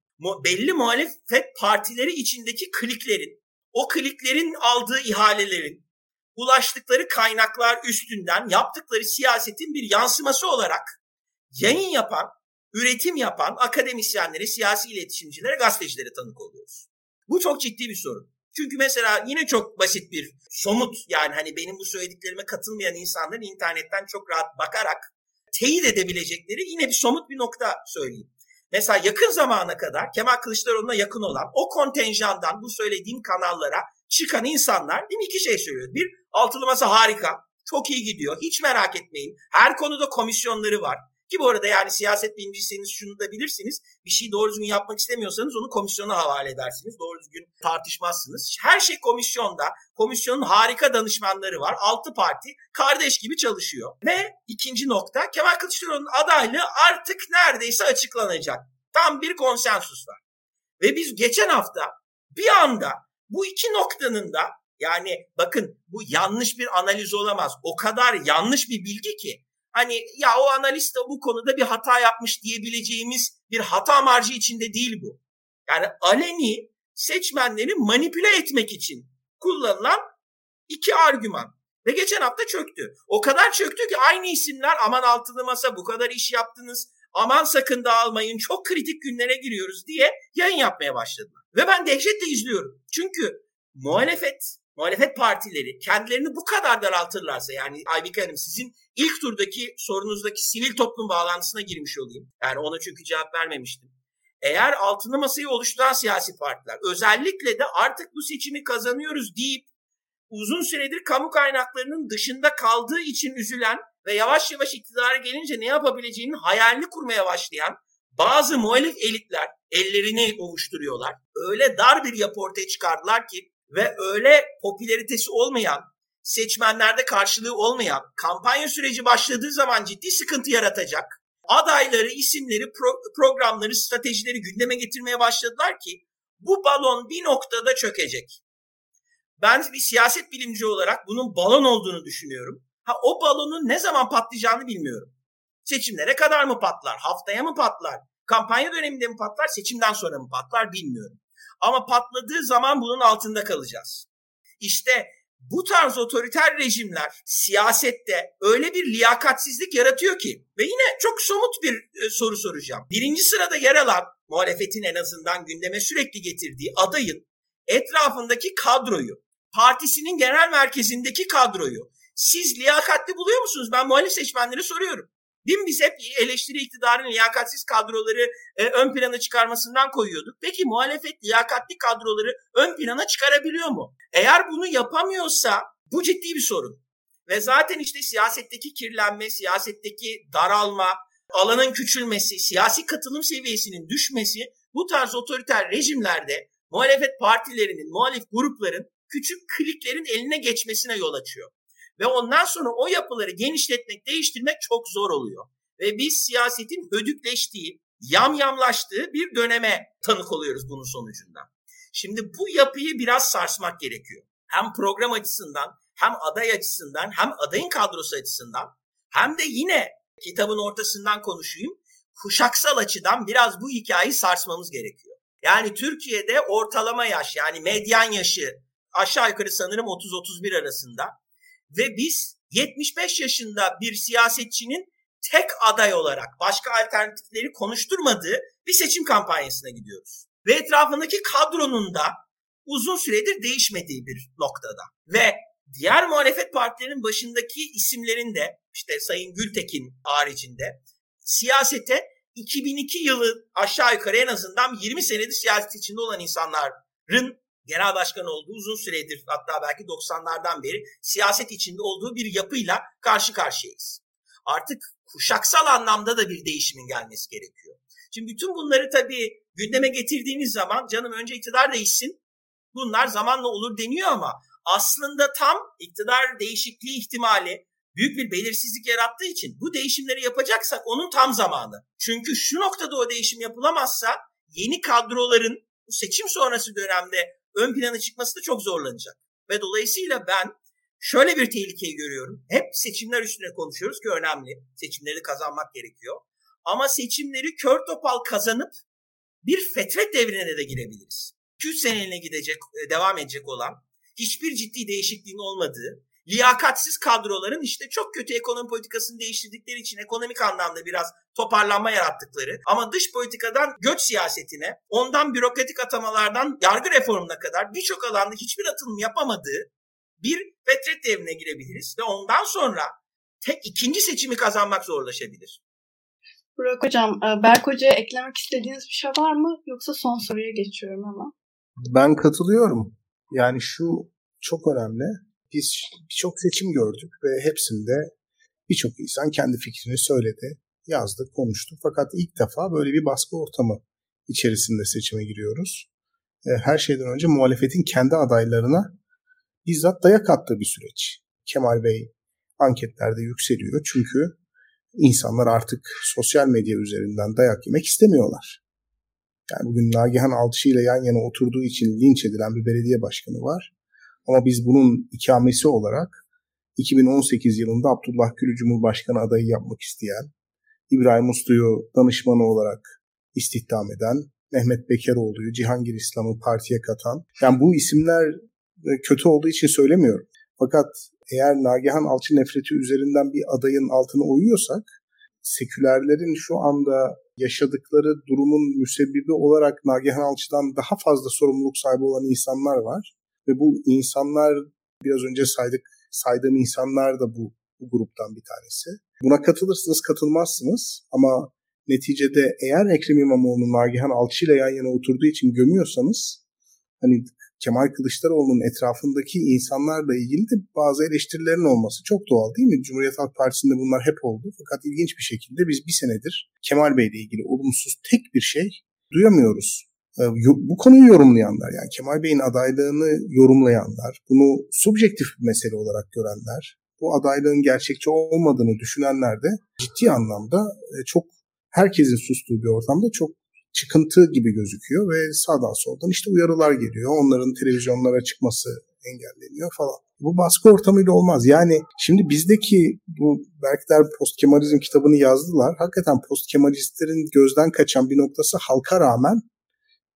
Belli muhalefet partileri içindeki kliklerin, o kliklerin aldığı ihalelerin, ulaştıkları kaynaklar üstünden yaptıkları siyasetin bir yansıması olarak yayın yapan, üretim yapan akademisyenlere, siyasi iletişimcilere, gazetecilere tanık oluyoruz. Bu çok ciddi bir sorun. Çünkü mesela yine çok basit bir somut yani hani benim bu söylediklerime katılmayan insanların internetten çok rahat bakarak teyit edebilecekleri yine bir somut bir nokta söyleyeyim. Mesela yakın zamana kadar Kemal Kılıçdaroğlu'na yakın olan o kontenjandan bu söylediğim kanallara çıkan insanlar değil mi iki şey söylüyor. Bir, altılı masa harika. Çok iyi gidiyor. Hiç merak etmeyin. Her konuda komisyonları var. Ki bu arada yani siyaset bilimciyseniz şunu da bilirsiniz. Bir şeyi doğru düzgün yapmak istemiyorsanız onu komisyona havale edersiniz. Doğru düzgün tartışmazsınız. Her şey komisyonda. Komisyonun harika danışmanları var. Altı parti kardeş gibi çalışıyor. Ve ikinci nokta Kemal Kılıçdaroğlu'nun adaylığı artık neredeyse açıklanacak. Tam bir konsensus var. Ve biz geçen hafta bir anda bu iki noktanın da yani bakın bu yanlış bir analiz olamaz. O kadar yanlış bir bilgi ki hani ya o analist de bu konuda bir hata yapmış diyebileceğimiz bir hata marjı içinde değil bu. Yani aleni seçmenleri manipüle etmek için kullanılan iki argüman. Ve geçen hafta çöktü. O kadar çöktü ki aynı isimler aman altılı masa bu kadar iş yaptınız. Aman sakın dağılmayın çok kritik günlere giriyoruz diye yayın yapmaya başladılar. Ve ben dehşetle izliyorum. Çünkü muhalefet muhalefet partileri kendilerini bu kadar daraltırlarsa yani Aybike Hanım sizin ilk turdaki sorunuzdaki sivil toplum bağlantısına girmiş olayım. Yani ona çünkü cevap vermemiştim. Eğer altını masayı oluşturan siyasi partiler özellikle de artık bu seçimi kazanıyoruz deyip uzun süredir kamu kaynaklarının dışında kaldığı için üzülen ve yavaş yavaş iktidara gelince ne yapabileceğinin hayalini kurmaya başlayan bazı muhalif elitler ellerini ovuşturuyorlar. Öyle dar bir yapı ortaya çıkardılar ki ve öyle popülaritesi olmayan, seçmenlerde karşılığı olmayan, kampanya süreci başladığı zaman ciddi sıkıntı yaratacak adayları, isimleri, pro- programları, stratejileri gündeme getirmeye başladılar ki bu balon bir noktada çökecek. Ben bir siyaset bilimci olarak bunun balon olduğunu düşünüyorum. Ha o balonun ne zaman patlayacağını bilmiyorum. Seçimlere kadar mı patlar? Haftaya mı patlar? Kampanya döneminde mi patlar? Seçimden sonra mı patlar? Bilmiyorum. Ama patladığı zaman bunun altında kalacağız. İşte bu tarz otoriter rejimler siyasette öyle bir liyakatsizlik yaratıyor ki ve yine çok somut bir e, soru soracağım. Birinci sırada yer alan muhalefetin en azından gündeme sürekli getirdiği adayın etrafındaki kadroyu, partisinin genel merkezindeki kadroyu siz liyakatli buluyor musunuz? Ben muhalif seçmenlere soruyorum. Değil? Biz hep eleştiri iktidarın liyakatsiz kadroları e, ön plana çıkarmasından koyuyorduk. Peki muhalefet liyakatli kadroları ön plana çıkarabiliyor mu? Eğer bunu yapamıyorsa bu ciddi bir sorun. Ve zaten işte siyasetteki kirlenme, siyasetteki daralma, alanın küçülmesi, siyasi katılım seviyesinin düşmesi bu tarz otoriter rejimlerde muhalefet partilerinin, muhalif grupların küçük kliklerin eline geçmesine yol açıyor. Ve ondan sonra o yapıları genişletmek, değiştirmek çok zor oluyor. Ve biz siyasetin hödükleştiği, yamyamlaştığı bir döneme tanık oluyoruz bunun sonucunda. Şimdi bu yapıyı biraz sarsmak gerekiyor. Hem program açısından, hem aday açısından, hem adayın kadrosu açısından, hem de yine kitabın ortasından konuşayım, kuşaksal açıdan biraz bu hikayeyi sarsmamız gerekiyor. Yani Türkiye'de ortalama yaş yani medyan yaşı aşağı yukarı sanırım 30-31 arasında ve biz 75 yaşında bir siyasetçinin tek aday olarak başka alternatifleri konuşturmadığı bir seçim kampanyasına gidiyoruz. Ve etrafındaki kadronun da uzun süredir değişmediği bir noktada. Ve diğer muhalefet partilerinin başındaki isimlerin de işte Sayın Gültekin haricinde siyasete 2002 yılı aşağı yukarı en azından 20 senedir siyaset içinde olan insanların genel başkan olduğu uzun süredir hatta belki 90'lardan beri siyaset içinde olduğu bir yapıyla karşı karşıyayız. Artık kuşaksal anlamda da bir değişimin gelmesi gerekiyor. Şimdi bütün bunları tabii gündeme getirdiğiniz zaman canım önce iktidar değişsin. Bunlar zamanla olur deniyor ama aslında tam iktidar değişikliği ihtimali büyük bir belirsizlik yarattığı için bu değişimleri yapacaksak onun tam zamanı. Çünkü şu noktada o değişim yapılamazsa yeni kadroların bu seçim sonrası dönemde ön plana çıkması da çok zorlanacak. Ve dolayısıyla ben şöyle bir tehlikeyi görüyorum. Hep seçimler üstüne konuşuyoruz ki önemli. Seçimleri kazanmak gerekiyor. Ama seçimleri kör topal kazanıp bir fetret devrine de girebiliriz. 200 seneline gidecek, e, devam edecek olan, hiçbir ciddi değişikliğin olmadığı, liyakatsiz kadroların işte çok kötü ekonomi politikasını değiştirdikleri için ekonomik anlamda biraz toparlanma yarattıkları ama dış politikadan göç siyasetine, ondan bürokratik atamalardan yargı reformuna kadar birçok alanda hiçbir atılım yapamadığı bir fetret devrine girebiliriz ve ondan sonra tek ikinci seçimi kazanmak zorlaşabilir. Burak Hocam, e, Berk Hoca'ya eklemek istediğiniz bir şey var mı? Yoksa son soruya geçiyorum ama. Ben katılıyorum. Yani şu çok önemli biz birçok seçim gördük ve hepsinde birçok insan kendi fikrini söyledi, yazdı, konuştu. Fakat ilk defa böyle bir baskı ortamı içerisinde seçime giriyoruz. E, her şeyden önce muhalefetin kendi adaylarına bizzat dayak attığı bir süreç. Kemal Bey anketlerde yükseliyor çünkü insanlar artık sosyal medya üzerinden dayak yemek istemiyorlar. Yani bugün Nagihan Alçı ile yan yana oturduğu için linç edilen bir belediye başkanı var. Ama biz bunun ikamesi olarak 2018 yılında Abdullah Gül'ü Cumhurbaşkanı adayı yapmak isteyen, İbrahim Uslu'yu danışmanı olarak istihdam eden, Mehmet Bekeroğlu'yu, Cihangir İslam'ı partiye katan. Yani bu isimler e, kötü olduğu için söylemiyorum. Fakat eğer Nagihan Alçı nefreti üzerinden bir adayın altına uyuyorsak, sekülerlerin şu anda yaşadıkları durumun müsebbibi olarak Nagihan Alçı'dan daha fazla sorumluluk sahibi olan insanlar var. Ve bu insanlar biraz önce saydık saydığım insanlar da bu, bu gruptan bir tanesi. Buna katılırsınız katılmazsınız ama neticede eğer Ekrem İmamoğlu Nagihan Alçı ile yan yana oturduğu için gömüyorsanız hani Kemal Kılıçdaroğlu'nun etrafındaki insanlarla ilgili de bazı eleştirilerin olması çok doğal değil mi? Cumhuriyet Halk Partisi'nde bunlar hep oldu. Fakat ilginç bir şekilde biz bir senedir Kemal Bey ile ilgili olumsuz tek bir şey duyamıyoruz. E, bu konuyu yorumlayanlar yani Kemal Bey'in adaylığını yorumlayanlar, bunu subjektif bir mesele olarak görenler, bu adaylığın gerçekçi olmadığını düşünenler de ciddi anlamda e, çok herkesin sustuğu bir ortamda çok çıkıntı gibi gözüküyor ve sağdan soldan işte uyarılar geliyor. Onların televizyonlara çıkması engelleniyor falan. Bu baskı ortamıyla olmaz. Yani şimdi bizdeki bu Berkler Post Kemalizm kitabını yazdılar. Hakikaten Post Kemalistlerin gözden kaçan bir noktası halka rağmen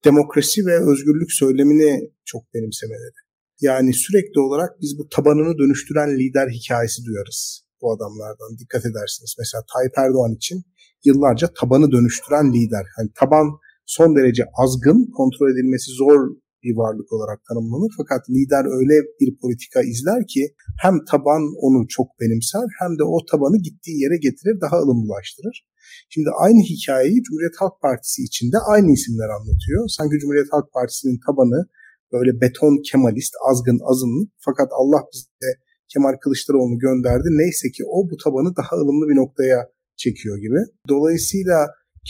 demokrasi ve özgürlük söylemini çok benimsemeleri. Yani sürekli olarak biz bu tabanını dönüştüren lider hikayesi duyarız bu adamlardan. Dikkat edersiniz. Mesela Tayyip Erdoğan için yıllarca tabanı dönüştüren lider. Yani taban son derece azgın, kontrol edilmesi zor bir varlık olarak tanımlanır. Fakat lider öyle bir politika izler ki hem taban onu çok benimser hem de o tabanı gittiği yere getirir, daha ılımlılaştırır. Şimdi aynı hikayeyi Cumhuriyet Halk Partisi içinde aynı isimler anlatıyor. Sanki Cumhuriyet Halk Partisi'nin tabanı böyle beton kemalist, azgın, azınlık fakat Allah bize Kemal Kılıçdaroğlu'nu gönderdi. Neyse ki o bu tabanı daha ılımlı bir noktaya çekiyor gibi. Dolayısıyla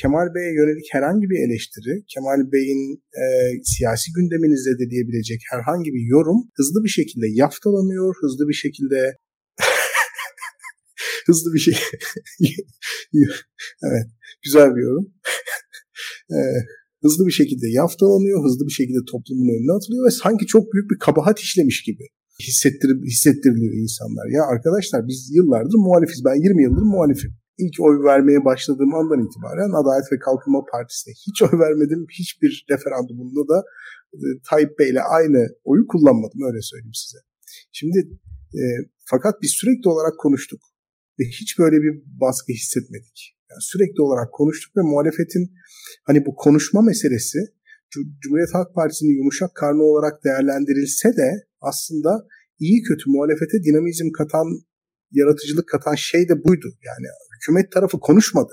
Kemal Bey'e yönelik herhangi bir eleştiri, Kemal Bey'in e, siyasi gündeminizde de diyebilecek herhangi bir yorum hızlı bir şekilde yaftalanıyor, hızlı bir şekilde hızlı bir şey evet güzel bir yorum e, hızlı bir şekilde yaftalanıyor, hızlı bir şekilde toplumun önüne atılıyor ve sanki çok büyük bir kabahat işlemiş gibi hissettir, hissettiriliyor insanlar. Ya arkadaşlar biz yıllardır muhalifiz. Ben 20 yıldır muhalifim ilk oy vermeye başladığım andan itibaren Adalet ve Kalkınma Partisi'ne hiç oy vermedim. Hiçbir referandumunda da e, Tayyip Bey ile aynı oyu kullanmadım öyle söyleyeyim size. Şimdi e, fakat biz sürekli olarak konuştuk ve hiç böyle bir baskı hissetmedik. Yani sürekli olarak konuştuk ve muhalefetin hani bu konuşma meselesi Cumhuriyet Halk Partisi'nin yumuşak karnı olarak değerlendirilse de aslında iyi kötü muhalefete dinamizm katan yaratıcılık katan şey de buydu. Yani hükümet tarafı konuşmadı.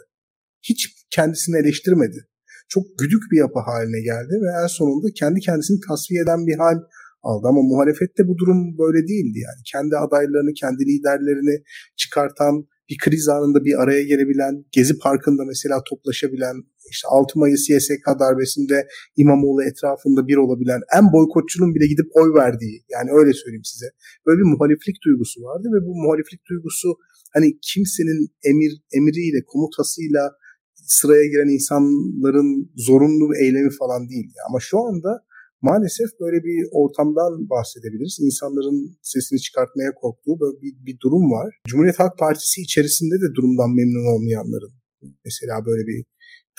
Hiç kendisini eleştirmedi. Çok güdük bir yapı haline geldi ve en sonunda kendi kendisini tasfiye eden bir hal aldı. Ama muhalefette bu durum böyle değildi yani. Kendi adaylarını, kendi liderlerini çıkartan, bir kriz anında bir araya gelebilen, Gezi Parkı'nda mesela toplaşabilen, işte 6 Mayıs YSK darbesinde İmamoğlu etrafında bir olabilen, en boykotçunun bile gidip oy verdiği, yani öyle söyleyeyim size. Böyle bir muhaliflik duygusu vardı ve bu muhaliflik duygusu hani kimsenin emir emiriyle, komutasıyla sıraya giren insanların zorunlu bir eylemi falan değil. Ama şu anda maalesef böyle bir ortamdan bahsedebiliriz. İnsanların sesini çıkartmaya korktuğu böyle bir, bir durum var. Cumhuriyet Halk Partisi içerisinde de durumdan memnun olmayanların mesela böyle bir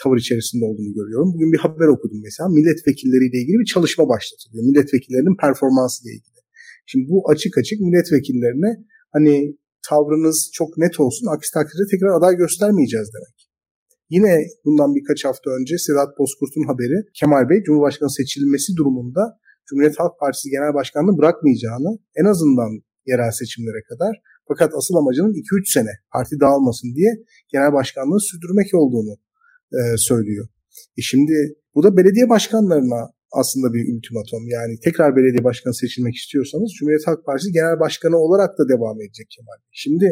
tavır içerisinde olduğunu görüyorum. Bugün bir haber okudum mesela. Milletvekilleriyle ilgili bir çalışma başlatılıyor. Milletvekillerinin performansı ile ilgili. Şimdi bu açık açık milletvekillerine hani tavrınız çok net olsun. Aksi takdirde tekrar aday göstermeyeceğiz demek. Yine bundan birkaç hafta önce Sedat Bozkurt'un haberi Kemal Bey Cumhurbaşkanı seçilmesi durumunda Cumhuriyet Halk Partisi Genel Başkanlığı bırakmayacağını en azından yerel seçimlere kadar fakat asıl amacının 2-3 sene parti dağılmasın diye genel başkanlığı sürdürmek olduğunu e, söylüyor. E şimdi bu da belediye başkanlarına aslında bir ultimatom. Yani tekrar belediye başkanı seçilmek istiyorsanız Cumhuriyet Halk Partisi genel başkanı olarak da devam edecek Kemal. Şimdi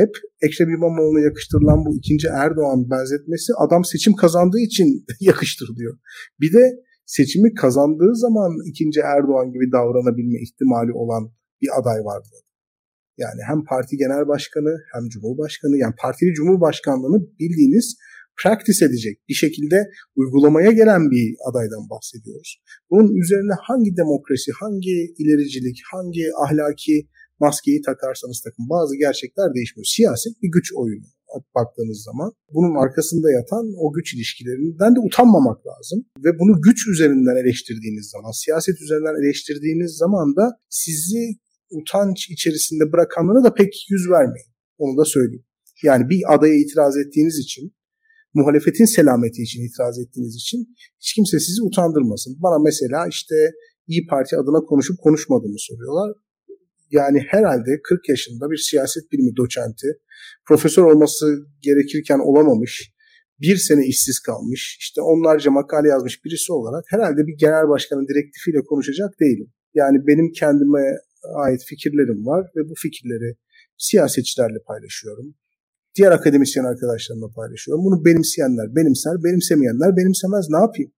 hep Ekrem İmamoğlu'na yakıştırılan bu ikinci Erdoğan benzetmesi adam seçim kazandığı için yakıştırılıyor. Bir de seçimi kazandığı zaman ikinci Erdoğan gibi davranabilme ihtimali olan bir aday vardı. Yani hem parti genel başkanı hem cumhurbaşkanı yani partili cumhurbaşkanlığını bildiğiniz practice edecek bir şekilde uygulamaya gelen bir adaydan bahsediyoruz. Bunun üzerine hangi demokrasi, hangi ilericilik, hangi ahlaki maskeyi takarsanız takın bazı gerçekler değişmiyor. Siyaset bir güç oyunu baktığınız zaman bunun arkasında yatan o güç ilişkilerinden de utanmamak lazım. Ve bunu güç üzerinden eleştirdiğiniz zaman, siyaset üzerinden eleştirdiğiniz zaman da sizi utanç içerisinde bırakanlara da pek yüz vermeyin. Onu da söyleyeyim. Yani bir adaya itiraz ettiğiniz için muhalefetin selameti için itiraz ettiğiniz için hiç kimse sizi utandırmasın. Bana mesela işte İyi Parti adına konuşup konuşmadığımı soruyorlar. Yani herhalde 40 yaşında bir siyaset bilimi doçenti, profesör olması gerekirken olamamış, bir sene işsiz kalmış, işte onlarca makale yazmış birisi olarak herhalde bir genel başkanın direktifiyle konuşacak değilim. Yani benim kendime ait fikirlerim var ve bu fikirleri siyasetçilerle paylaşıyorum diğer akademisyen arkadaşlarımla paylaşıyorum. Bunu benimseyenler benimser, benimsemeyenler benimsemez. Ne yapayım?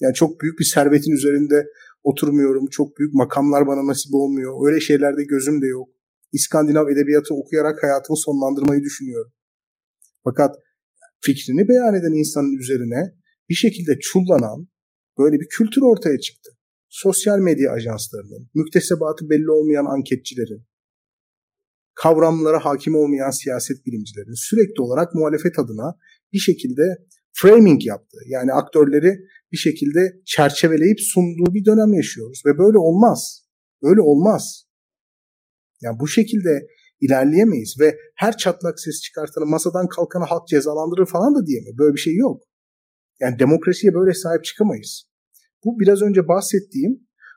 Yani çok büyük bir servetin üzerinde oturmuyorum. Çok büyük makamlar bana nasip olmuyor. Öyle şeylerde gözüm de yok. İskandinav edebiyatı okuyarak hayatımı sonlandırmayı düşünüyorum. Fakat fikrini beyan eden insanın üzerine bir şekilde çullanan böyle bir kültür ortaya çıktı. Sosyal medya ajanslarının, müktesebatı belli olmayan anketçilerin, kavramlara hakim olmayan siyaset bilimcilerin sürekli olarak muhalefet adına bir şekilde framing yaptı. Yani aktörleri bir şekilde çerçeveleyip sunduğu bir dönem yaşıyoruz ve böyle olmaz. Böyle olmaz. Yani bu şekilde ilerleyemeyiz ve her çatlak ses çıkartanı masadan kalkanı halk cezalandırır falan da diyemeyiz. Böyle bir şey yok. Yani demokrasiye böyle sahip çıkamayız. Bu biraz önce bahsettiğim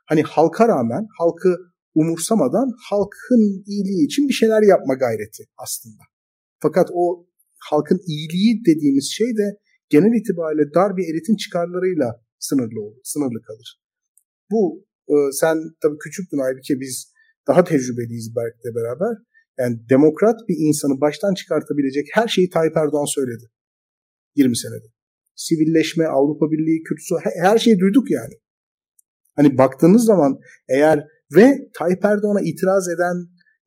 hani halka rağmen halkı umursamadan halkın iyiliği için bir şeyler yapma gayreti aslında. Fakat o halkın iyiliği dediğimiz şey de genel itibariyle dar bir elitin çıkarlarıyla sınırlı olur, sınırlı kalır. Bu e, sen tabii küçüktün Aybike biz daha tecrübeliyiz Berk'le beraber. Yani demokrat bir insanı baştan çıkartabilecek her şeyi Tayyip Erdoğan söyledi. 20 senede. Sivilleşme, Avrupa Birliği, Kürtüsü her şeyi duyduk yani. Hani baktığınız zaman eğer ve Tayyip Erdoğan'a itiraz eden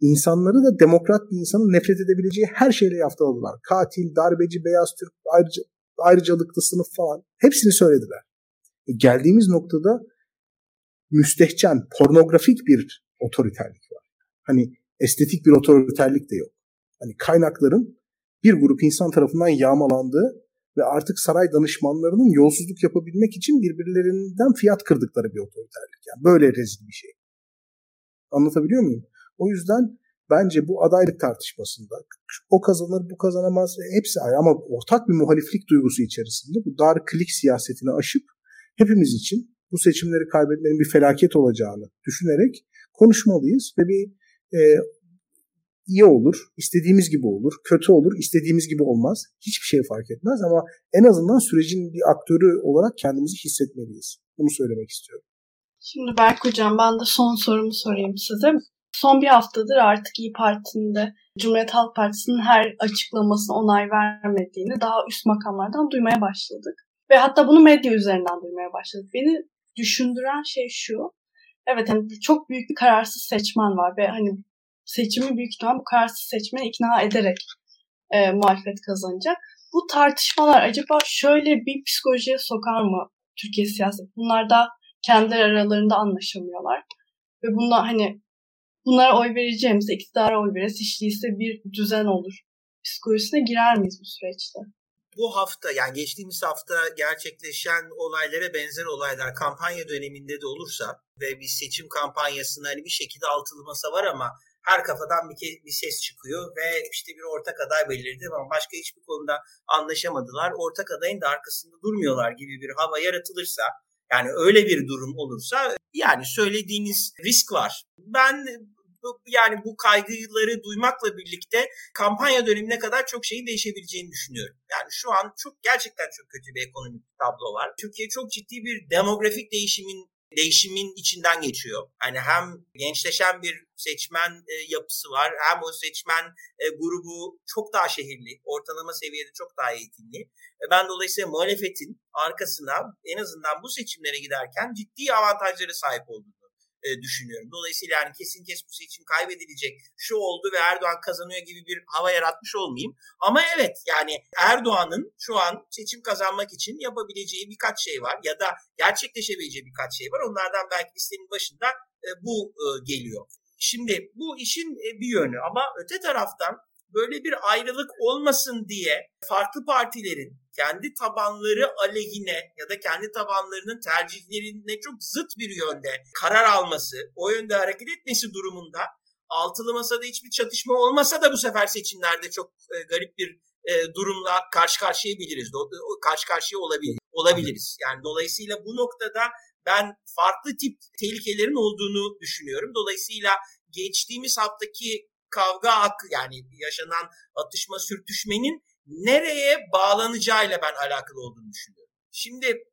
insanları da demokrat bir insanın nefret edebileceği her şeyle yaftaladılar. Katil, darbeci, beyaz Türk, ayrıca, ayrıcalıklı sınıf falan hepsini söylediler. E geldiğimiz noktada müstehcen, pornografik bir otoriterlik var. Hani estetik bir otoriterlik de yok. Hani kaynakların bir grup insan tarafından yağmalandığı ve artık saray danışmanlarının yolsuzluk yapabilmek için birbirlerinden fiyat kırdıkları bir otoriterlik. Yani böyle rezil bir şey. Anlatabiliyor muyum? O yüzden bence bu adaylık tartışmasında o kazanır bu kazanamaz hepsi ayrı ama ortak bir muhaliflik duygusu içerisinde bu dar klik siyasetini aşıp hepimiz için bu seçimleri kaybetmenin bir felaket olacağını düşünerek konuşmalıyız ve bir e, iyi olur, istediğimiz gibi olur, kötü olur, istediğimiz gibi olmaz. Hiçbir şey fark etmez ama en azından sürecin bir aktörü olarak kendimizi hissetmeliyiz. Bunu söylemek istiyorum. Şimdi Berk Hocam ben de son sorumu sorayım size. Son bir haftadır artık İyi Parti'nin de Cumhuriyet Halk Partisi'nin her açıklamasına onay vermediğini daha üst makamlardan duymaya başladık. Ve hatta bunu medya üzerinden duymaya başladık. Beni düşündüren şey şu. Evet hani çok büyük bir kararsız seçmen var ve hani seçimi büyük ihtimal bu kararsız seçmeni ikna ederek e, muhalefet kazanacak. Bu tartışmalar acaba şöyle bir psikolojiye sokar mı Türkiye siyaseti? Bunlar da kendileri aralarında anlaşamıyorlar. Ve bunlar hani bunlara oy vereceğimize iktidara oy veririz. Hiç bir düzen olur. Psikolojisine girer miyiz bu süreçte? Bu hafta yani geçtiğimiz hafta gerçekleşen olaylara benzer olaylar kampanya döneminde de olursa ve bir seçim kampanyasında hani bir şekilde altılı masa var ama her kafadan bir, bir ses çıkıyor ve işte bir ortak aday belirledi ama başka hiçbir konuda anlaşamadılar. Ortak adayın da arkasında durmuyorlar gibi bir hava yaratılırsa yani öyle bir durum olursa yani söylediğiniz risk var. Ben yani bu kaygıları duymakla birlikte kampanya dönemine kadar çok şeyin değişebileceğini düşünüyorum. Yani şu an çok gerçekten çok kötü bir ekonomik tablo var. Türkiye çok ciddi bir demografik değişimin değişimin içinden geçiyor. Yani hem gençleşen bir seçmen e, yapısı var hem o seçmen e, grubu çok daha şehirli, ortalama seviyede çok daha eğitimli. E, ben dolayısıyla muhalefetin arkasına en azından bu seçimlere giderken ciddi avantajları sahip olduğunu e, düşünüyorum. Dolayısıyla yani kesin kes bu seçim kaybedilecek, şu oldu ve Erdoğan kazanıyor gibi bir hava yaratmış olmayayım. Ama evet yani Erdoğan'ın şu an seçim kazanmak için yapabileceği birkaç şey var ya da gerçekleşebileceği birkaç şey var. Onlardan belki listenin başında e, bu e, geliyor. Şimdi bu işin bir yönü ama öte taraftan böyle bir ayrılık olmasın diye farklı partilerin kendi tabanları aleyhine ya da kendi tabanlarının tercihlerine çok zıt bir yönde karar alması, o yönde hareket etmesi durumunda altılı masada hiçbir çatışma olmasa da bu sefer seçimlerde çok e, garip bir e, durumla karşı karşıya biliriz. O, karşı karşıya olabilir, olabiliriz. Yani dolayısıyla bu noktada ben farklı tip tehlikelerin olduğunu düşünüyorum. Dolayısıyla geçtiğimiz haftaki kavga hakkı yani yaşanan atışma sürtüşmenin nereye bağlanacağıyla ben alakalı olduğunu düşünüyorum. Şimdi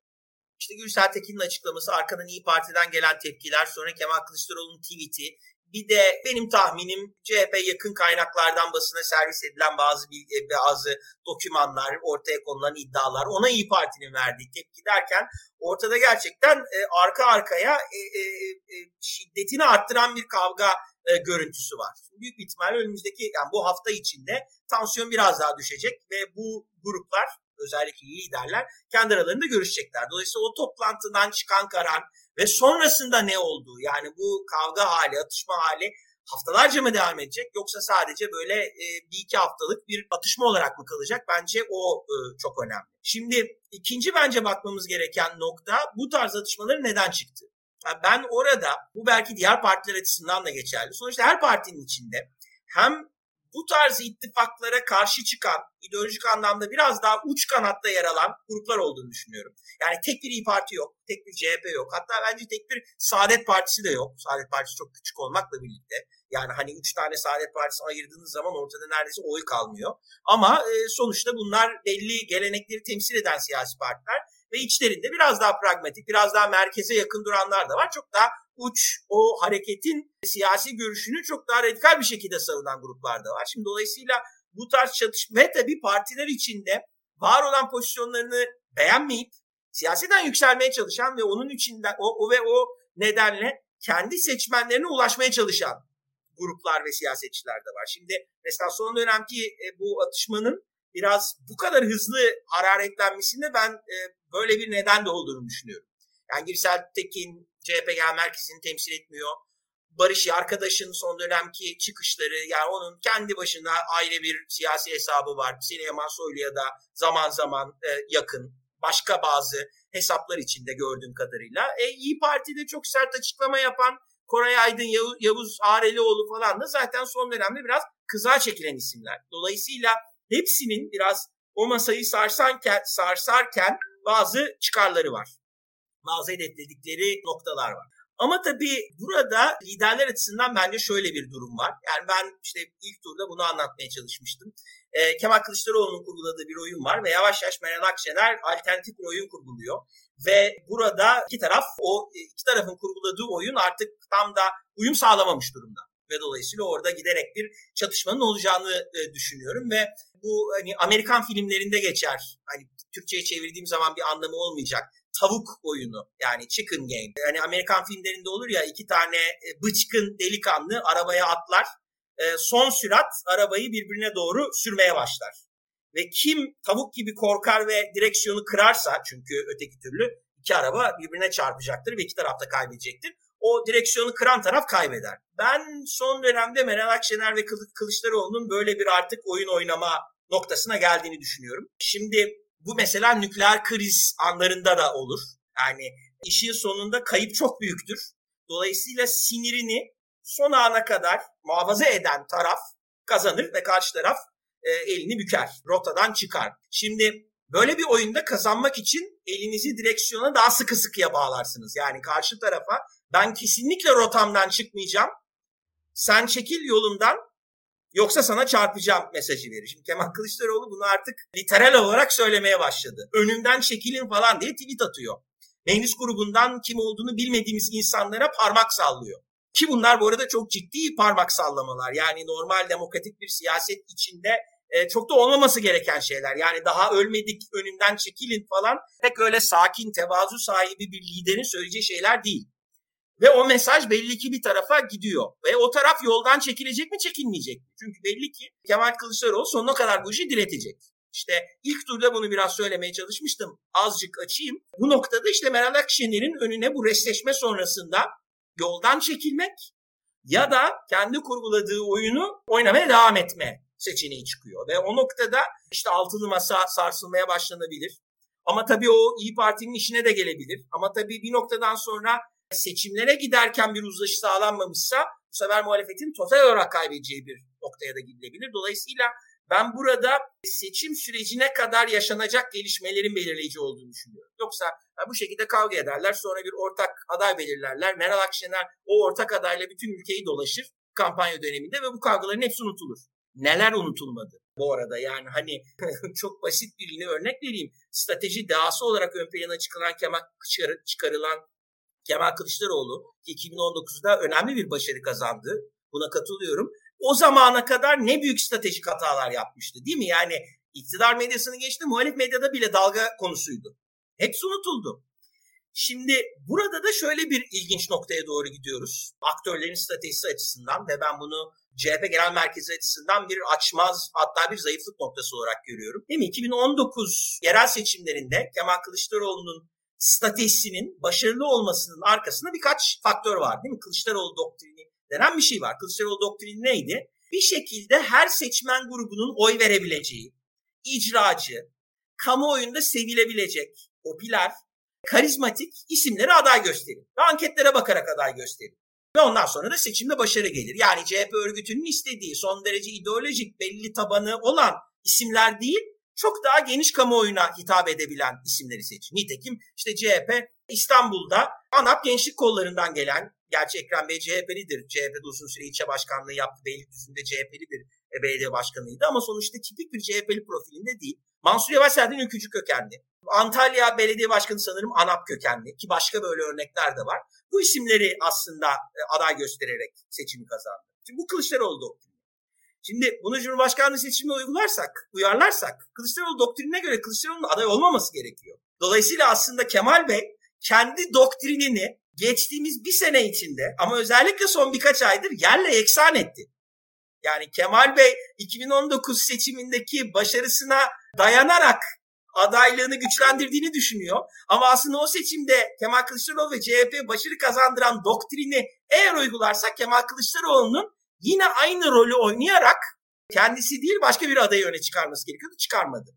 işte Gülsel Tekin'in açıklaması, arkadan İyi Parti'den gelen tepkiler, sonra Kemal Kılıçdaroğlu'nun tweet'i bir de benim tahminim CHP yakın kaynaklardan basına servis edilen bazı e, bazı dokümanlar, ortaya konulan iddialar, ona İyi Parti'nin verdiği tepki derken ortada gerçekten e, arka arkaya e, e, e, şiddetini arttıran bir kavga e, görüntüsü var. Büyük bir ihtimalle önümüzdeki yani bu hafta içinde tansiyon biraz daha düşecek ve bu gruplar özellikle liderler kendi aralarında görüşecekler. Dolayısıyla o toplantıdan çıkan karar ve sonrasında ne oldu? Yani bu kavga hali, atışma hali haftalarca mı devam edecek yoksa sadece böyle e, bir iki haftalık bir atışma olarak mı kalacak? Bence o e, çok önemli. Şimdi ikinci bence bakmamız gereken nokta bu tarz atışmaların neden çıktı? Ben orada bu belki diğer partiler açısından da geçerli. Sonuçta her partinin içinde hem bu tarz ittifaklara karşı çıkan, ideolojik anlamda biraz daha uç kanatta yer alan gruplar olduğunu düşünüyorum. Yani tek bir İyi Parti yok, tek bir CHP yok. Hatta bence tek bir Saadet Partisi de yok. Saadet Partisi çok küçük olmakla birlikte. Yani hani üç tane Saadet Partisi ayırdığınız zaman ortada neredeyse oy kalmıyor. Ama e, sonuçta bunlar belli gelenekleri temsil eden siyasi partiler ve içlerinde biraz daha pragmatik, biraz daha merkeze yakın duranlar da var. Çok daha uç o hareketin siyasi görüşünü çok daha radikal bir şekilde savunan gruplar da var. Şimdi dolayısıyla bu tarz çatışma ve tabii partiler içinde var olan pozisyonlarını beğenmeyip siyaseten yükselmeye çalışan ve onun içinden o, o ve o nedenle kendi seçmenlerine ulaşmaya çalışan gruplar ve siyasetçiler de var. Şimdi mesela son dönemki e, bu atışmanın biraz bu kadar hızlı hararetlenmesinde ben e, böyle bir neden de olduğunu düşünüyorum. Yani Girsel Tekin CHP Genel Merkezi'ni temsil etmiyor. Barış arkadaşın son dönemki çıkışları yani onun kendi başına ayrı bir siyasi hesabı var. Süleyman Soylu'ya da zaman zaman e, yakın. Başka bazı hesaplar içinde gördüğüm kadarıyla. E, İyi Parti'de çok sert açıklama yapan Koray Aydın, Yavuz, Arelioğlu falan da zaten son dönemde biraz kıza çekilen isimler. Dolayısıyla hepsinin biraz o masayı sarsarken, sarsarken bazı çıkarları var bazı hedefledikleri noktalar var. Ama tabii burada liderler açısından bence şöyle bir durum var. Yani ben işte ilk turda bunu anlatmaya çalışmıştım. E, Kemal Kılıçdaroğlu'nun kurguladığı bir oyun var ve yavaş yavaş Meral Akşener alternatif bir oyun kurguluyor. Ve burada iki taraf o iki tarafın kurguladığı oyun artık tam da uyum sağlamamış durumda. Ve dolayısıyla orada giderek bir çatışmanın olacağını e, düşünüyorum ve bu hani Amerikan filmlerinde geçer. Hani Türkçe'ye çevirdiğim zaman bir anlamı olmayacak tavuk oyunu yani chicken game. Yani Amerikan filmlerinde olur ya iki tane e, bıçkın delikanlı arabaya atlar. E, son sürat arabayı birbirine doğru sürmeye başlar. Ve kim tavuk gibi korkar ve direksiyonu kırarsa çünkü öteki türlü iki araba birbirine çarpacaktır ve iki taraf da kaybedecektir. O direksiyonu kıran taraf kaybeder. Ben son dönemde Meral Akşener ve Kılıçdaroğlu'nun böyle bir artık oyun oynama noktasına geldiğini düşünüyorum. Şimdi bu mesela nükleer kriz anlarında da olur. Yani işin sonunda kayıp çok büyüktür. Dolayısıyla sinirini son ana kadar muhafaza eden taraf kazanır ve karşı taraf e, elini büker, rotadan çıkar. Şimdi böyle bir oyunda kazanmak için elinizi direksiyona daha sıkı sıkıya bağlarsınız. Yani karşı tarafa ben kesinlikle rotamdan çıkmayacağım. Sen çekil yolundan Yoksa sana çarpacağım mesajı verir. Şimdi Kemal Kılıçdaroğlu bunu artık literal olarak söylemeye başladı. Önümden çekilin falan diye tweet atıyor. Meclis grubundan kim olduğunu bilmediğimiz insanlara parmak sallıyor. Ki bunlar bu arada çok ciddi parmak sallamalar. Yani normal demokratik bir siyaset içinde e, çok da olmaması gereken şeyler. Yani daha ölmedik önümden çekilin falan pek öyle sakin, tevazu sahibi bir liderin söyleyeceği şeyler değil. Ve o mesaj belli ki bir tarafa gidiyor. Ve o taraf yoldan çekilecek mi çekilmeyecek mi? Çünkü belli ki Kemal Kılıçdaroğlu sonuna kadar bu işi diretecek. İşte ilk turda bunu biraz söylemeye çalışmıştım. Azıcık açayım. Bu noktada işte Meral Akşener'in önüne bu resleşme sonrasında yoldan çekilmek ya da kendi kurguladığı oyunu oynamaya devam etme seçeneği çıkıyor. Ve o noktada işte altılı masa sarsılmaya başlanabilir. Ama tabii o İyi Parti'nin işine de gelebilir. Ama tabii bir noktadan sonra seçimlere giderken bir uzlaşı sağlanmamışsa bu sefer muhalefetin total olarak kaybedeceği bir noktaya da gidilebilir. Dolayısıyla ben burada seçim sürecine kadar yaşanacak gelişmelerin belirleyici olduğunu düşünüyorum. Yoksa bu şekilde kavga ederler sonra bir ortak aday belirlerler. Meral Akşener o ortak adayla bütün ülkeyi dolaşır kampanya döneminde ve bu kavgaların hepsi unutulur. Neler unutulmadı bu arada yani hani çok basit bir örnek vereyim. Strateji dahası olarak ön plana çıkarılan, çıkarılan Kemal Kılıçdaroğlu 2019'da önemli bir başarı kazandı. Buna katılıyorum. O zamana kadar ne büyük stratejik hatalar yapmıştı değil mi? Yani iktidar medyasını geçti, muhalif medyada bile dalga konusuydu. Hepsi unutuldu. Şimdi burada da şöyle bir ilginç noktaya doğru gidiyoruz. Aktörlerin stratejisi açısından ve ben bunu CHP Genel Merkezi açısından bir açmaz hatta bir zayıflık noktası olarak görüyorum. Değil mi? 2019 yerel seçimlerinde Kemal Kılıçdaroğlu'nun stratejisinin başarılı olmasının arkasında birkaç faktör var değil mi? Kılıçdaroğlu doktrini denen bir şey var. Kılıçdaroğlu doktrini neydi? Bir şekilde her seçmen grubunun oy verebileceği, icracı, kamuoyunda sevilebilecek, popüler, karizmatik isimleri aday gösterin. Ve anketlere bakarak aday gösterin. Ve ondan sonra da seçimde başarı gelir. Yani CHP örgütünün istediği son derece ideolojik belli tabanı olan isimler değil, çok daha geniş kamuoyuna hitap edebilen isimleri seçin. Nitekim işte CHP İstanbul'da ANAP gençlik kollarından gelen, gerçi Ekrem Bey CHP'lidir. CHP'de uzun süre ilçe başkanlığı yaptı. Beylikdüzü'nde CHP'li bir e, belediye başkanıydı ama sonuçta tipik bir CHP'li profilinde değil. Mansur Yavaş zaten ülkücü kökenli. Antalya Belediye Başkanı sanırım ANAP kökenli ki başka böyle örnekler de var. Bu isimleri aslında e, aday göstererek seçimi kazandı. Şimdi bu Kılıçdaroğlu doktrini. Şimdi bunu Cumhurbaşkanlığı seçimine uygularsak, uyarlarsak Kılıçdaroğlu doktrinine göre Kılıçdaroğlu'nun aday olmaması gerekiyor. Dolayısıyla aslında Kemal Bey kendi doktrinini geçtiğimiz bir sene içinde ama özellikle son birkaç aydır yerle yeksan etti. Yani Kemal Bey 2019 seçimindeki başarısına dayanarak adaylığını güçlendirdiğini düşünüyor. Ama aslında o seçimde Kemal Kılıçdaroğlu ve CHP başarı kazandıran doktrini eğer uygularsak Kemal Kılıçdaroğlu'nun yine aynı rolü oynayarak kendisi değil başka bir adayı öne çıkarması gerekiyordu. Çıkarmadı.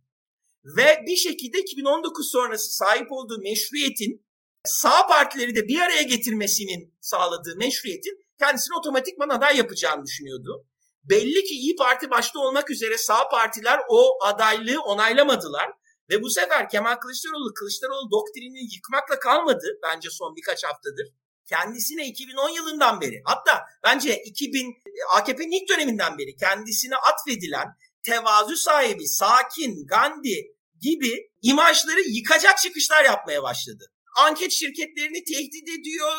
Ve bir şekilde 2019 sonrası sahip olduğu meşruiyetin sağ partileri de bir araya getirmesinin sağladığı meşruiyetin kendisini otomatikman aday yapacağını düşünüyordu. Belli ki İyi Parti başta olmak üzere sağ partiler o adaylığı onaylamadılar. Ve bu sefer Kemal Kılıçdaroğlu, Kılıçdaroğlu doktrinini yıkmakla kalmadı bence son birkaç haftadır. Kendisine 2010 yılından beri hatta bence 2000 AKP'nin ilk döneminden beri kendisine atfedilen tevazu sahibi, sakin, Gandhi gibi imajları yıkacak çıkışlar yapmaya başladı. Anket şirketlerini tehdit ediyor,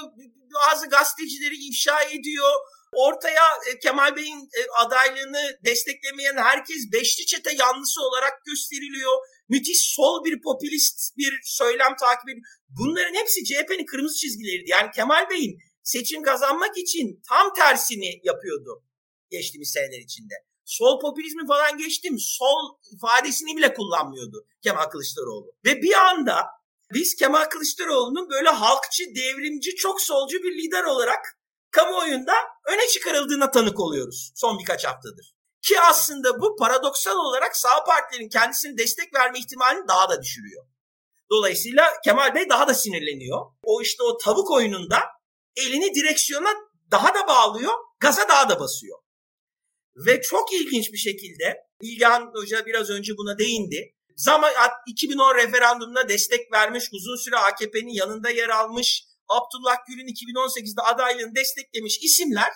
bazı gazetecileri ifşa ediyor, Ortaya e, Kemal Bey'in e, adaylığını desteklemeyen herkes beşli çete yanlısı olarak gösteriliyor. Müthiş sol bir popülist bir söylem takip ediyor. Bunların hepsi CHP'nin kırmızı çizgileriydi. Yani Kemal Bey'in seçim kazanmak için tam tersini yapıyordu geçtiğimiz seneler içinde. Sol popülizmi falan geçtim. Sol ifadesini bile kullanmıyordu Kemal Kılıçdaroğlu. Ve bir anda biz Kemal Kılıçdaroğlu'nun böyle halkçı, devrimci, çok solcu bir lider olarak kamuoyunda öne çıkarıldığına tanık oluyoruz son birkaç haftadır. Ki aslında bu paradoksal olarak sağ partilerin kendisini destek verme ihtimalini daha da düşürüyor. Dolayısıyla Kemal Bey daha da sinirleniyor. O işte o tavuk oyununda elini direksiyona daha da bağlıyor, gaza daha da basıyor. Ve çok ilginç bir şekilde İlhan Hoca biraz önce buna değindi. Zaman 2010 referandumuna destek vermiş, uzun süre AKP'nin yanında yer almış, Abdullah Gül'ün 2018'de adaylığını desteklemiş isimler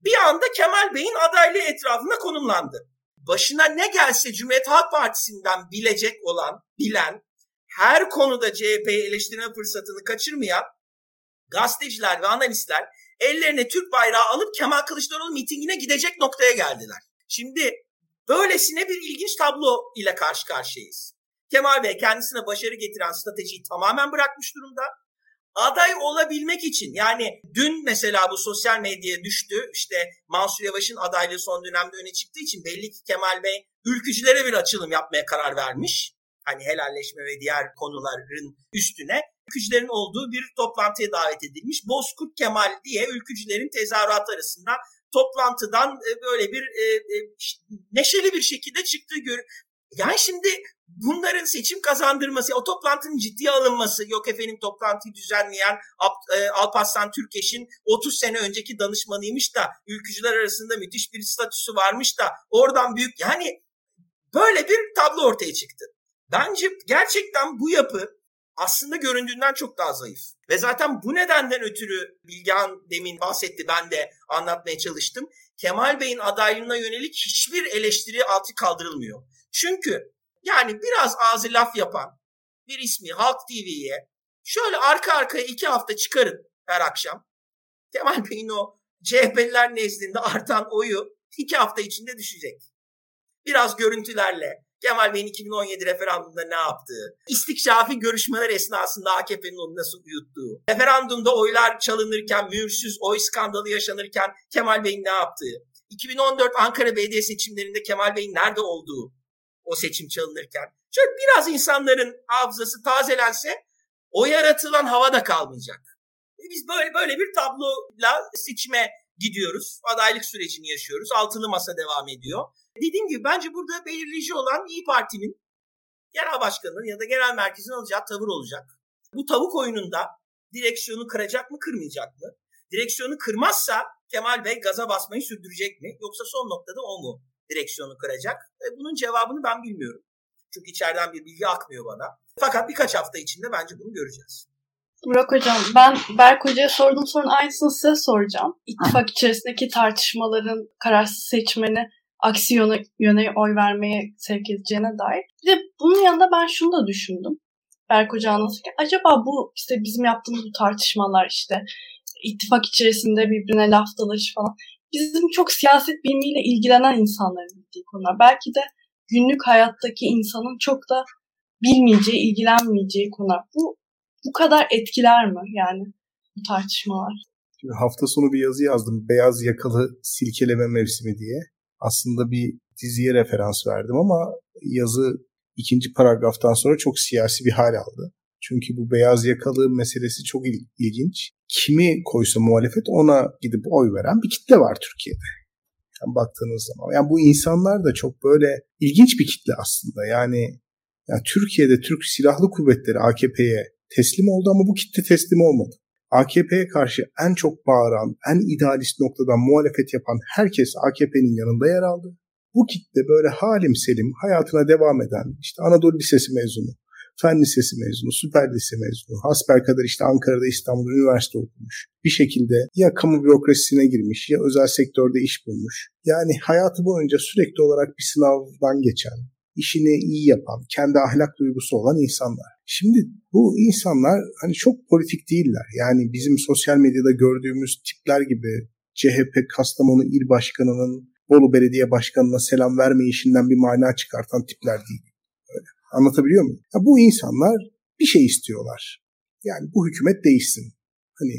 bir anda Kemal Bey'in adaylığı etrafında konumlandı. Başına ne gelse Cumhuriyet Halk Partisi'nden bilecek olan, bilen, her konuda CHP'yi eleştirme fırsatını kaçırmayan gazeteciler ve analistler ellerine Türk bayrağı alıp Kemal Kılıçdaroğlu mitingine gidecek noktaya geldiler. Şimdi böylesine bir ilginç tablo ile karşı karşıyayız. Kemal Bey kendisine başarı getiren stratejiyi tamamen bırakmış durumda aday olabilmek için yani dün mesela bu sosyal medyaya düştü işte Mansur Yavaş'ın adaylığı son dönemde öne çıktığı için belli ki Kemal Bey ülkücülere bir açılım yapmaya karar vermiş. Hani helalleşme ve diğer konuların üstüne ülkücülerin olduğu bir toplantıya davet edilmiş. Bozkurt Kemal diye ülkücülerin tezahüratı arasında toplantıdan e, böyle bir e, e, neşeli bir şekilde çıktığı gör. Yani şimdi bunların seçim kazandırması, o toplantının ciddiye alınması, yok efendim toplantıyı düzenleyen e, Alparslan Türkeş'in 30 sene önceki danışmanıymış da ülkücüler arasında müthiş bir statüsü varmış da oradan büyük yani böyle bir tablo ortaya çıktı. Bence gerçekten bu yapı aslında göründüğünden çok daha zayıf. Ve zaten bu nedenden ötürü Bilgehan demin bahsetti ben de anlatmaya çalıştım. Kemal Bey'in adaylığına yönelik hiçbir eleştiri altı kaldırılmıyor. Çünkü yani biraz ağzı laf yapan bir ismi Halk TV'ye Şöyle arka arkaya iki hafta çıkarın her akşam. Kemal Bey'in o CHP'liler nezdinde artan oyu iki hafta içinde düşecek. Biraz görüntülerle Kemal Bey'in 2017 referandumda ne yaptığı, istikşafi görüşmeler esnasında AKP'nin onu nasıl uyuttuğu, referandumda oylar çalınırken, mühürsüz oy skandalı yaşanırken Kemal Bey'in ne yaptığı, 2014 Ankara Belediye seçimlerinde Kemal Bey'in nerede olduğu o seçim çalınırken. Şöyle biraz insanların hafızası tazelense o yaratılan hava da kalmayacak. E biz böyle böyle bir tabloyla seçime gidiyoruz. Adaylık sürecini yaşıyoruz. Altılı masa devam ediyor. Dediğim gibi bence burada belirleyici olan İyi Parti'nin genel başkanının ya da genel merkezin alacağı tavır olacak. Bu tavuk oyununda direksiyonu kıracak mı kırmayacak mı? Direksiyonu kırmazsa Kemal Bey gaza basmayı sürdürecek mi? Yoksa son noktada o mu direksiyonu kıracak? E, bunun cevabını ben bilmiyorum. Çünkü içeriden bir bilgi akmıyor bana. Fakat birkaç hafta içinde bence bunu göreceğiz. Burak Hocam ben Berk Hoca'ya sorduğum sorunun aynısını size soracağım. İttifak içerisindeki tartışmaların kararsız seçmeni aksi yöne, yöne oy vermeye sevk edeceğine dair. Bir de bunun yanında ben şunu da düşündüm. Berk Hoca anlatırken acaba bu işte bizim yaptığımız bu tartışmalar işte ittifak içerisinde birbirine laf dalaşı falan bizim çok siyaset bilimiyle ilgilenen insanların bildiği konular. Belki de günlük hayattaki insanın çok da bilmeyeceği, ilgilenmeyeceği konular. Bu bu kadar etkiler mi yani bu tartışmalar? Hafta sonu bir yazı yazdım. Beyaz yakalı silkeleme mevsimi diye. Aslında bir diziye referans verdim ama yazı ikinci paragraftan sonra çok siyasi bir hal aldı. Çünkü bu beyaz yakalı meselesi çok il- ilginç. Kimi koysa muhalefet ona gidip oy veren bir kitle var Türkiye'de. Yani baktığınız zaman. Yani bu insanlar da çok böyle ilginç bir kitle aslında. Yani, yani Türkiye'de Türk Silahlı Kuvvetleri AKP'ye teslim oldu ama bu kitle teslim olmadı. AKP'ye karşı en çok bağıran, en idealist noktadan muhalefet yapan herkes AKP'nin yanında yer aldı. Bu kitle böyle halim selim hayatına devam eden işte Anadolu Lisesi mezunu, Fen Lisesi mezunu, Süper Lise mezunu, hasbelkader işte Ankara'da İstanbul'da üniversite okumuş. Bir şekilde ya kamu bürokrasisine girmiş ya özel sektörde iş bulmuş. Yani hayatı boyunca sürekli olarak bir sınavdan geçen, işini iyi yapan, kendi ahlak duygusu olan insanlar. Şimdi bu insanlar hani çok politik değiller. Yani bizim sosyal medyada gördüğümüz tipler gibi CHP Kastamonu İl Başkanı'nın Bolu Belediye Başkanı'na selam verme işinden bir mana çıkartan tipler değil. Anlatabiliyor muyum? Ya bu insanlar bir şey istiyorlar. Yani bu hükümet değişsin. Hani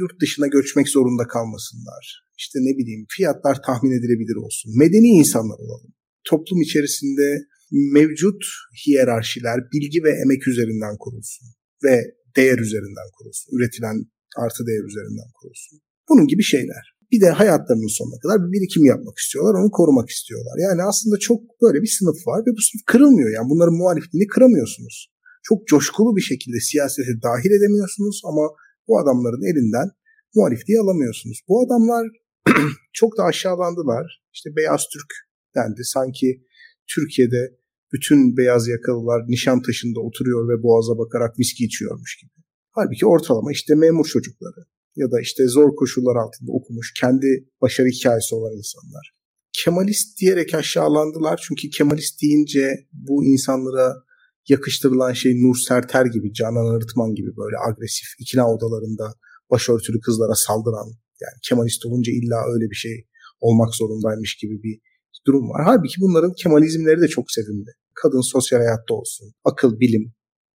yurt dışına göçmek zorunda kalmasınlar. İşte ne bileyim fiyatlar tahmin edilebilir olsun. Medeni insanlar olalım. Toplum içerisinde mevcut hiyerarşiler bilgi ve emek üzerinden kurulsun ve değer üzerinden kurulsun. Üretilen artı değer üzerinden kurulsun. Bunun gibi şeyler. Bir de hayatlarının sonuna kadar bir birikim yapmak istiyorlar, onu korumak istiyorlar. Yani aslında çok böyle bir sınıf var ve bu sınıf kırılmıyor. Yani bunların muhalifliğini kıramıyorsunuz. Çok coşkulu bir şekilde siyasete dahil edemiyorsunuz ama bu adamların elinden muhalifliği alamıyorsunuz. Bu adamlar çok da aşağılandılar. İşte beyaz Türk dendi. Sanki Türkiye'de bütün beyaz yakalılar Nişantaşı'nda oturuyor ve boğaza bakarak viski içiyormuş gibi. Halbuki ortalama işte memur çocukları ya da işte zor koşullar altında okumuş, kendi başarı hikayesi olan insanlar. Kemalist diyerek aşağılandılar çünkü Kemalist deyince bu insanlara yakıştırılan şey Nur Serter gibi, Canan Arıtman gibi böyle agresif ikna odalarında başörtülü kızlara saldıran yani Kemalist olunca illa öyle bir şey olmak zorundaymış gibi bir durum var. Halbuki bunların Kemalizmleri de çok sevimli. Kadın sosyal hayatta olsun, akıl, bilim,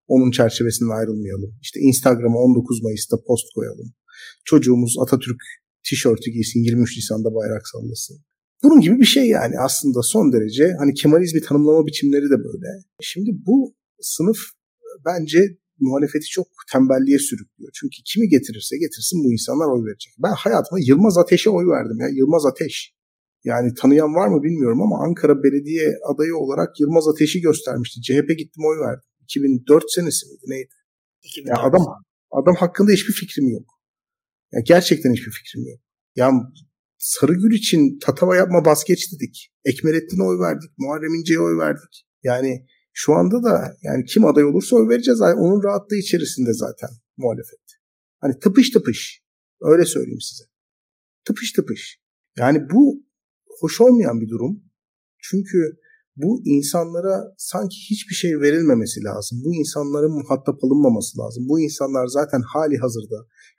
onun çerçevesinde ayrılmayalım. İşte Instagram'a 19 Mayıs'ta post koyalım. Çocuğumuz Atatürk tişörtü giysin 23 Nisan'da bayrak sallasın. Bunun gibi bir şey yani aslında son derece hani Kemalizmi tanımlama biçimleri de böyle. Şimdi bu sınıf bence muhalefeti çok tembelliğe sürüklüyor. Çünkü kimi getirirse getirsin bu insanlar oy verecek. Ben hayatıma Yılmaz Ateş'e oy verdim ya. Yılmaz Ateş. Yani tanıyan var mı bilmiyorum ama Ankara Belediye adayı olarak Yılmaz Ateş'i göstermişti. CHP gittim oy verdim. 2004 senesi miydi neydi? 2004. Ya adam adam hakkında hiçbir fikrim yok. Ya gerçekten hiçbir fikrim yok. Ya Sarıgül için tatava yapma bas geç dedik. Ekmelettin'e oy verdik. Muharrem İnce'ye oy verdik. Yani şu anda da yani kim aday olursa oy vereceğiz. Onun rahatlığı içerisinde zaten muhalefet. Hani tıpış tıpış. Öyle söyleyeyim size. Tıpış tıpış. Yani bu hoş olmayan bir durum. Çünkü bu insanlara sanki hiçbir şey verilmemesi lazım. Bu insanların muhatap alınmaması lazım. Bu insanlar zaten hali hazırda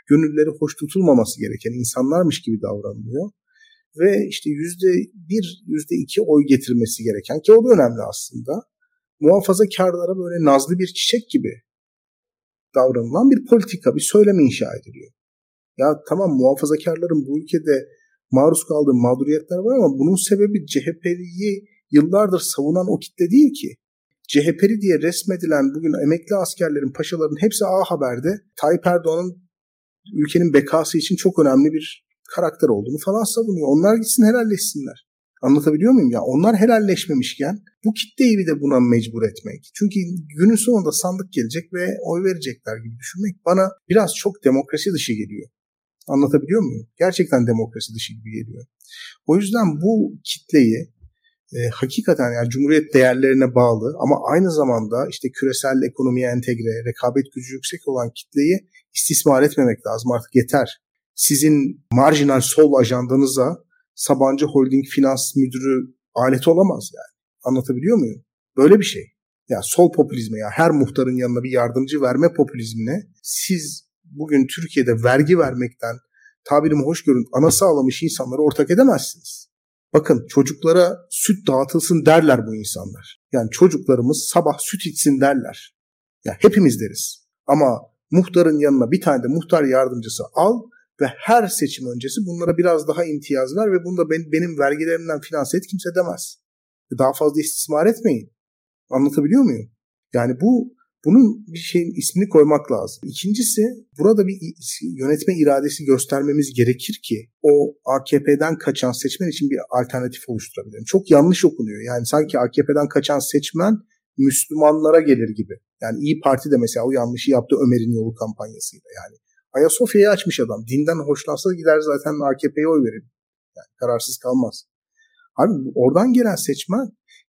gönülleri hoş tutulmaması gereken insanlarmış gibi davranılıyor. Ve işte yüzde bir, yüzde iki oy getirmesi gereken ki o da önemli aslında. Muhafazakarlara böyle nazlı bir çiçek gibi davranılan bir politika, bir söylem inşa ediliyor. Ya tamam muhafazakarların bu ülkede maruz kaldığı mağduriyetler var ama bunun sebebi CHP'yi yıllardır savunan o kitle değil ki. CHP'li diye resmedilen bugün emekli askerlerin, paşaların hepsi A Haber'de Tayyip Erdoğan'ın ülkenin bekası için çok önemli bir karakter olduğunu falan savunuyor. Onlar gitsin helalleşsinler. Anlatabiliyor muyum ya? Onlar helalleşmemişken bu kitleyi bir de buna mecbur etmek. Çünkü günün sonunda sandık gelecek ve oy verecekler gibi düşünmek bana biraz çok demokrasi dışı geliyor. Anlatabiliyor muyum? Gerçekten demokrasi dışı gibi geliyor. O yüzden bu kitleyi e, hakikaten yani Cumhuriyet değerlerine bağlı ama aynı zamanda işte küresel ekonomiye entegre, rekabet gücü yüksek olan kitleyi istismar etmemek lazım. Artık yeter. Sizin marjinal sol ajandanıza Sabancı Holding Finans Müdürü alet olamaz yani. Anlatabiliyor muyum? Böyle bir şey. Ya sol popülizme ya her muhtarın yanına bir yardımcı verme popülizmine siz bugün Türkiye'de vergi vermekten tabirimi hoş görün ana sağlamış insanları ortak edemezsiniz. Bakın çocuklara süt dağıtılsın derler bu insanlar. Yani çocuklarımız sabah süt içsin derler. Ya hepimiz deriz. Ama muhtarın yanına bir tane de muhtar yardımcısı al ve her seçim öncesi bunlara biraz daha imtiyaz ver ve bunu da ben, benim vergilerimden finanse et kimse demez. Daha fazla istismar etmeyin. Anlatabiliyor muyum? Yani bu bunun bir şeyin ismini koymak lazım. İkincisi burada bir yönetme iradesi göstermemiz gerekir ki o AKP'den kaçan seçmen için bir alternatif oluşturabilelim. Çok yanlış okunuyor. Yani sanki AKP'den kaçan seçmen Müslümanlara gelir gibi. Yani İyi Parti de mesela o yanlışı yaptı Ömer'in yolu kampanyasıyla yani. Ayasofya'yı açmış adam. Dinden hoşlansa gider zaten AKP'ye oy verir. Yani kararsız kalmaz. Abi oradan gelen seçmen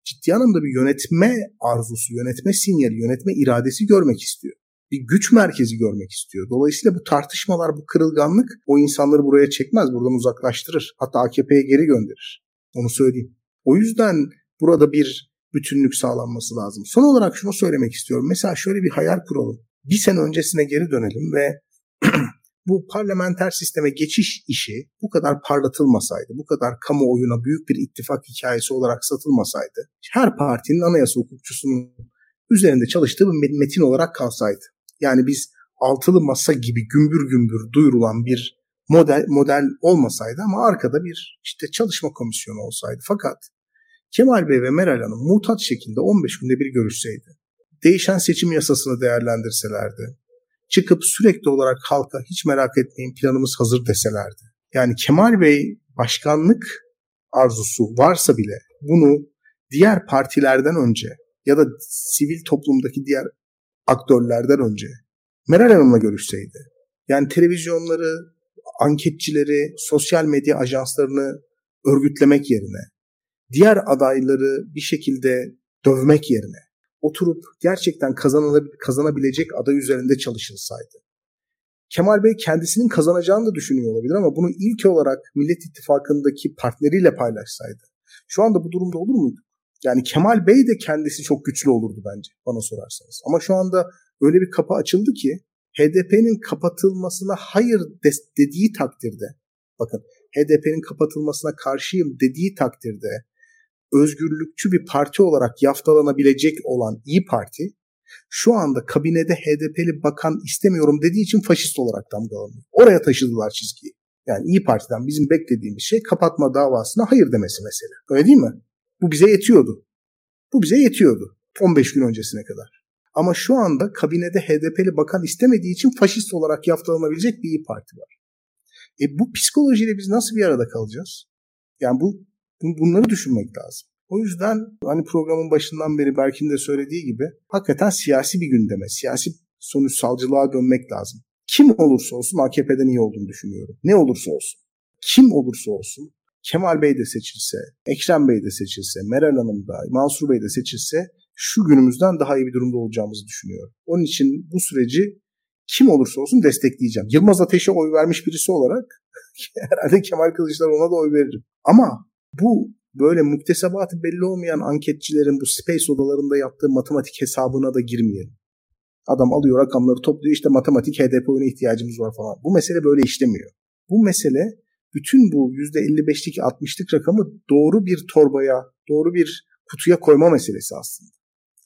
ciddi anlamda bir yönetme arzusu, yönetme sinyali, yönetme iradesi görmek istiyor. Bir güç merkezi görmek istiyor. Dolayısıyla bu tartışmalar, bu kırılganlık o insanları buraya çekmez, buradan uzaklaştırır. Hatta AKP'ye geri gönderir. Onu söyleyeyim. O yüzden burada bir bütünlük sağlanması lazım. Son olarak şunu söylemek istiyorum. Mesela şöyle bir hayal kuralım. Bir sene öncesine geri dönelim ve bu parlamenter sisteme geçiş işi bu kadar parlatılmasaydı, bu kadar kamuoyuna büyük bir ittifak hikayesi olarak satılmasaydı, her partinin anayasa hukukçusunun üzerinde çalıştığı bir metin olarak kalsaydı. Yani biz altılı masa gibi gümbür gümbür duyurulan bir model model olmasaydı ama arkada bir işte çalışma komisyonu olsaydı. Fakat Kemal Bey ve Meral Hanım mutat şekilde 15 günde bir görüşseydi, değişen seçim yasasını değerlendirselerdi, çıkıp sürekli olarak halka hiç merak etmeyin planımız hazır deselerdi. Yani Kemal Bey başkanlık arzusu varsa bile bunu diğer partilerden önce ya da sivil toplumdaki diğer aktörlerden önce Meral Hanım'la görüşseydi. Yani televizyonları, anketçileri, sosyal medya ajanslarını örgütlemek yerine diğer adayları bir şekilde dövmek yerine oturup gerçekten kazanabilecek aday üzerinde çalışılsaydı. Kemal Bey kendisinin kazanacağını da düşünüyor olabilir ama bunu ilk olarak Millet İttifakı'ndaki partneriyle paylaşsaydı. Şu anda bu durumda olur muydu? Yani Kemal Bey de kendisi çok güçlü olurdu bence bana sorarsanız. Ama şu anda öyle bir kapı açıldı ki HDP'nin kapatılmasına hayır dediği takdirde bakın HDP'nin kapatılmasına karşıyım dediği takdirde özgürlükçü bir parti olarak yaftalanabilecek olan İyi Parti şu anda kabinede HDP'li bakan istemiyorum dediği için faşist olarak damgalanıyor. Oraya taşıdılar çizgiyi. Yani İyi Parti'den bizim beklediğimiz şey kapatma davasına hayır demesi mesela. Öyle değil mi? Bu bize yetiyordu. Bu bize yetiyordu 15 gün öncesine kadar. Ama şu anda kabinede HDP'li bakan istemediği için faşist olarak yaftalanabilecek bir İyi Parti var. E bu psikolojiyle biz nasıl bir arada kalacağız? Yani bu Bunları düşünmek lazım. O yüzden hani programın başından beri Berk'in de söylediği gibi hakikaten siyasi bir gündeme, siyasi sonuçsalcılığa dönmek lazım. Kim olursa olsun AKP'den iyi olduğunu düşünüyorum. Ne olursa olsun. Kim olursa olsun Kemal Bey de seçilse, Ekrem Bey de seçilse, Meral Hanım da, Mansur Bey de seçilse şu günümüzden daha iyi bir durumda olacağımızı düşünüyorum. Onun için bu süreci kim olursa olsun destekleyeceğim. Yılmaz Ateş'e oy vermiş birisi olarak herhalde Kemal Kılıçdaroğlu'na da oy veririm. Ama bu böyle muktesebatı belli olmayan anketçilerin bu space odalarında yaptığı matematik hesabına da girmeyelim. Adam alıyor rakamları topluyor işte matematik HDP oyuna ihtiyacımız var falan. Bu mesele böyle işlemiyor. Bu mesele bütün bu %55'lik 60'lık rakamı doğru bir torbaya, doğru bir kutuya koyma meselesi aslında.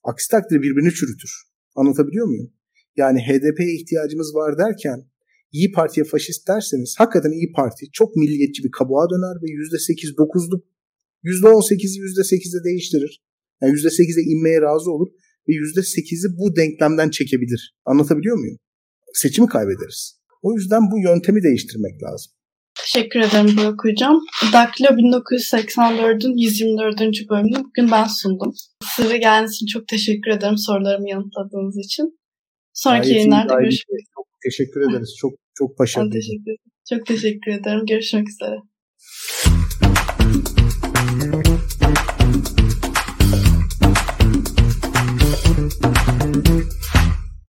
Aksi takdirde birbirini çürütür. Anlatabiliyor muyum? Yani HDP'ye ihtiyacımız var derken İyi Parti'ye faşist derseniz hakikaten İyi Parti çok milliyetçi bir kabuğa döner ve %8-9'luk %18'i %8'e değiştirir. Yani %8'e inmeye razı olur ve %8'i bu denklemden çekebilir. Anlatabiliyor muyum? Seçimi kaybederiz. O yüzden bu yöntemi değiştirmek lazım. Teşekkür ederim Burak Hocam. Daktilo 1984'ün 124. bölümünü bugün ben sundum. Sırrı geldiğiniz için çok teşekkür ederim sorularımı yanıtladığınız için. Sonraki yayınlarda görüşmek üzere. Çok teşekkür ederiz. Çok çok başarılı. Teşekkür Çok teşekkür ederim. Görüşmek üzere.